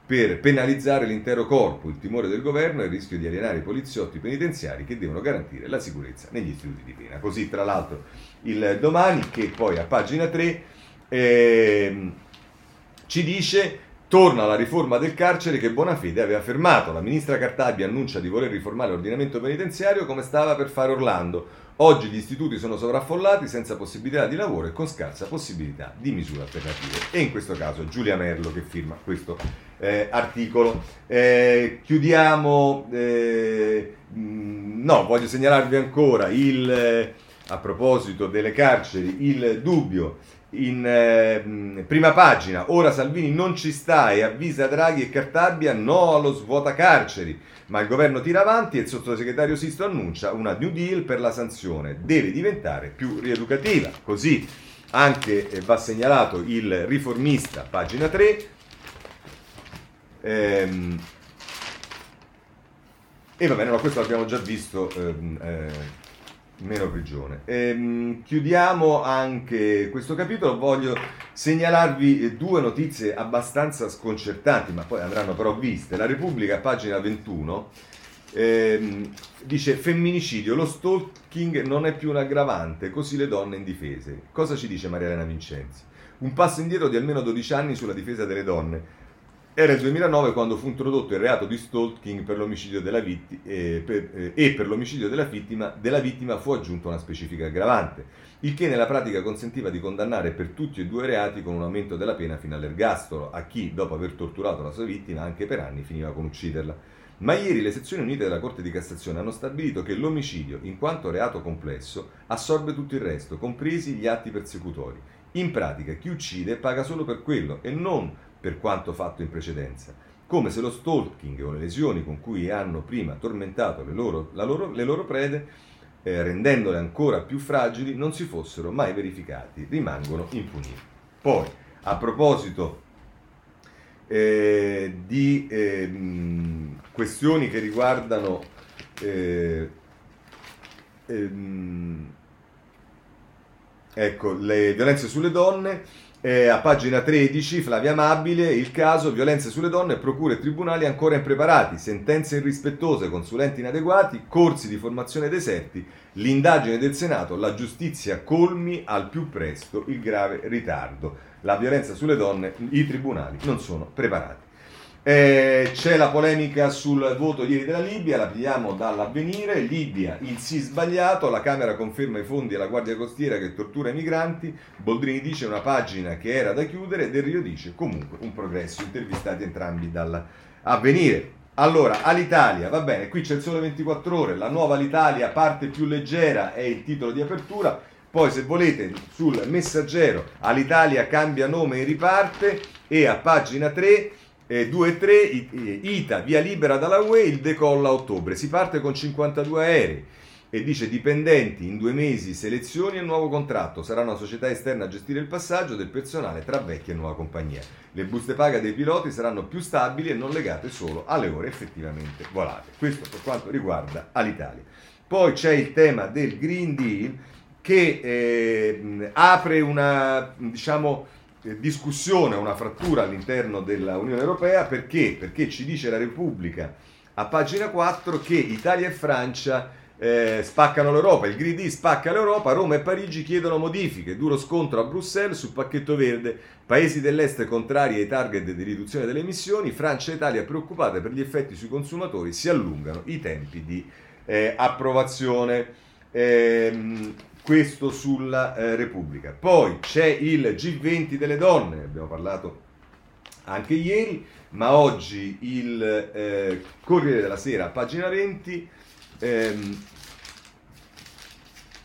per penalizzare l'intero corpo. Il timore del governo è il rischio di alienare i poliziotti penitenziari che devono garantire la sicurezza negli istituti di pena. Così, tra l'altro, il domani, che poi a pagina 3 eh, ci dice Torna la riforma del carcere che Bonafede aveva fermato. La ministra Cartabia annuncia di voler riformare l'ordinamento penitenziario come stava per fare Orlando. Oggi gli istituti sono sovraffollati, senza possibilità di lavoro e con scarsa possibilità di misure alternative. E in questo caso Giulia Merlo che firma questo eh, articolo. Eh, chiudiamo. Eh, no, voglio segnalarvi ancora il, eh, a proposito delle carceri, il dubbio in eh, prima pagina, ora Salvini non ci sta e avvisa Draghi e Cartabia no allo svuota carceri, ma il governo tira avanti e il sottosegretario Sisto annuncia una New Deal per la sanzione, deve diventare più rieducativa. Così anche eh, va segnalato il riformista, pagina 3. Ehm, e va bene, no, questo l'abbiamo già visto. Ehm, eh, meno prigione. Ehm, chiudiamo anche questo capitolo, voglio segnalarvi due notizie abbastanza sconcertanti, ma poi andranno però viste. La Repubblica, pagina 21, ehm, dice femminicidio, lo stalking non è più un aggravante, così le donne indifese. Cosa ci dice Maria Elena Vincenzi? Un passo indietro di almeno 12 anni sulla difesa delle donne era il 2009 quando fu introdotto il reato di stalking per l'omicidio della vitti- eh, per, eh, e per l'omicidio della vittima, della vittima fu aggiunta una specifica aggravante, il che nella pratica consentiva di condannare per tutti e due i reati con un aumento della pena fino all'ergastolo a chi, dopo aver torturato la sua vittima anche per anni, finiva con ucciderla. Ma ieri le sezioni unite della Corte di Cassazione hanno stabilito che l'omicidio, in quanto reato complesso, assorbe tutto il resto, compresi gli atti persecutori. In pratica chi uccide paga solo per quello e non per quanto fatto in precedenza, come se lo stalking o le lesioni con cui hanno prima tormentato le loro, loro, le loro prede, eh, rendendole ancora più fragili, non si fossero mai verificati, rimangono impuniti. Poi, a proposito eh, di eh, questioni che riguardano eh, ehm, ecco, le violenze sulle donne, eh, a pagina 13, Flavia Amabile, il caso violenze sulle donne, procure e tribunali ancora impreparati, sentenze irrispettose, consulenti inadeguati, corsi di formazione deserti, l'indagine del Senato, la giustizia colmi al più presto il grave ritardo. La violenza sulle donne, i tribunali non sono preparati. Eh, c'è la polemica sul voto ieri della Libia, la pigliamo dall'avvenire. Libia, il sì sbagliato, la Camera conferma i fondi alla Guardia Costiera che tortura i migranti. Boldrini dice una pagina che era da chiudere, Del Rio dice comunque un progresso. Intervistati entrambi dall'avvenire. Allora, all'Italia, va bene, qui c'è il sole 24 ore, la nuova l'Italia parte più leggera è il titolo di apertura. Poi se volete sul messaggero all'Italia cambia nome e riparte e a pagina 3 eh, 2 e 3, ITA via libera dalla UE, il decolla a ottobre. Si parte con 52 aerei e dice dipendenti in due mesi, selezioni e nuovo contratto. Sarà una società esterna a gestire il passaggio del personale tra vecchia e nuova compagnia. Le buste paga dei piloti saranno più stabili e non legate solo alle ore effettivamente volate. Questo per quanto riguarda l'Italia. Poi c'è il tema del Green Deal che eh, apre una, diciamo, discussione, una frattura all'interno dell'Unione Europea. Perché? Perché ci dice la Repubblica a pagina 4 che Italia e Francia eh, spaccano l'Europa, il Green Deal spacca l'Europa, Roma e Parigi chiedono modifiche, duro scontro a Bruxelles sul pacchetto verde, paesi dell'est contrari ai target di riduzione delle emissioni, Francia e Italia preoccupate per gli effetti sui consumatori, si allungano i tempi di eh, approvazione. Eh, questo sulla eh, Repubblica. Poi c'è il G20 delle donne, ne abbiamo parlato anche ieri, ma oggi il eh, Corriere della Sera, pagina 20, ehm,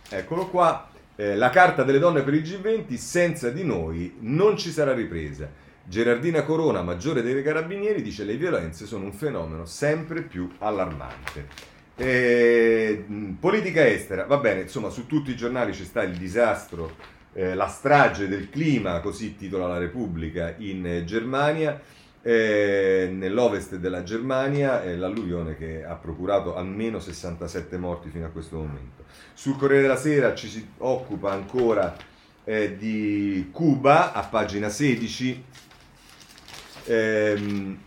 eccolo qua, eh, la carta delle donne per il G20, senza di noi non ci sarà ripresa. Gerardina Corona, maggiore dei carabinieri, dice le violenze sono un fenomeno sempre più allarmante. Eh, politica estera, va bene, insomma su tutti i giornali ci sta il disastro, eh, la strage del clima, così titola la Repubblica in eh, Germania, eh, nell'ovest della Germania, l'alluvione che ha procurato almeno 67 morti fino a questo momento. Sul Corriere della Sera ci si occupa ancora eh, di Cuba, a pagina 16. Ehm,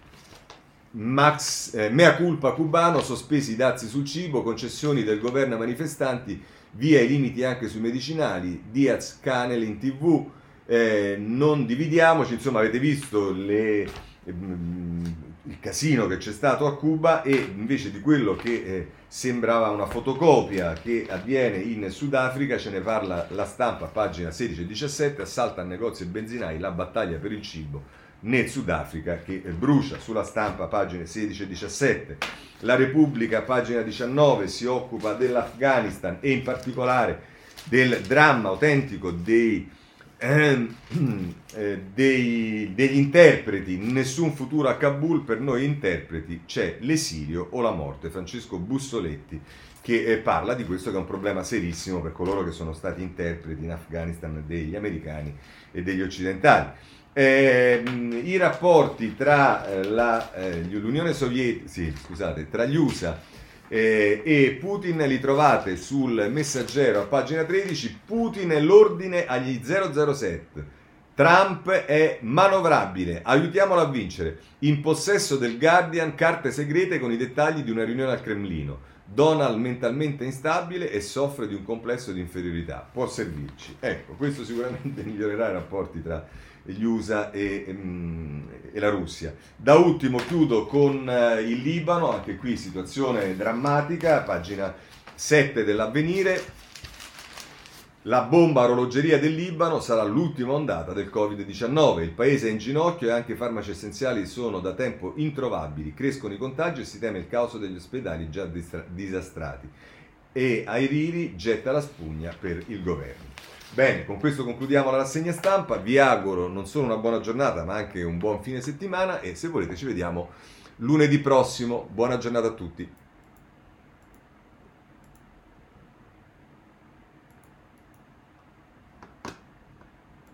Max, eh, mea culpa cubano, sospesi i dazi sul cibo, concessioni del governo ai manifestanti, via i limiti anche sui medicinali, Diaz Canel in tv, eh, non dividiamoci, insomma avete visto le, ehm, il casino che c'è stato a Cuba e invece di quello che eh, sembrava una fotocopia che avviene in Sudafrica, ce ne parla la stampa, pagina 16 e 17, assalta a negozi e benzinai, la battaglia per il cibo nel Sudafrica che brucia sulla stampa pagine 16 e 17. La Repubblica, pagina 19, si occupa dell'Afghanistan e in particolare del dramma autentico dei, ehm, (clears throat) eh, dei, degli interpreti. Nessun futuro a Kabul, per noi interpreti c'è l'esilio o la morte. Francesco Bussoletti che eh, parla di questo che è un problema serissimo per coloro che sono stati interpreti in Afghanistan degli americani e degli occidentali. Eh, I rapporti tra eh, la, eh, l'Unione Sovietica, sì, scusate, tra gli USA eh, e Putin li trovate sul messaggero a pagina 13. Putin è l'ordine agli 007. Trump è manovrabile, aiutiamolo a vincere. In possesso del Guardian, carte segrete con i dettagli di una riunione al Cremlino. Donald mentalmente instabile e soffre di un complesso di inferiorità. Può servirci. Ecco, questo sicuramente (laughs) migliorerà i rapporti tra gli USA e, mm, e, la Russia. Da ultimo chiudo con eh, il Libano, anche qui situazione drammatica, pagina 7 dell'avvenire. La bomba orologeria del Libano sarà l'ultima ondata del Covid-19. Il paese è in ginocchio e anche i farmaci essenziali sono da tempo introvabili. Crescono i contagi e si teme il caos degli ospedali già disastrati. E Airiri getta la spugna per il governo. Bene, con questo concludiamo la rassegna stampa. Vi auguro non solo una buona giornata, ma anche un buon fine settimana e se volete ci vediamo lunedì prossimo. Buona giornata a tutti.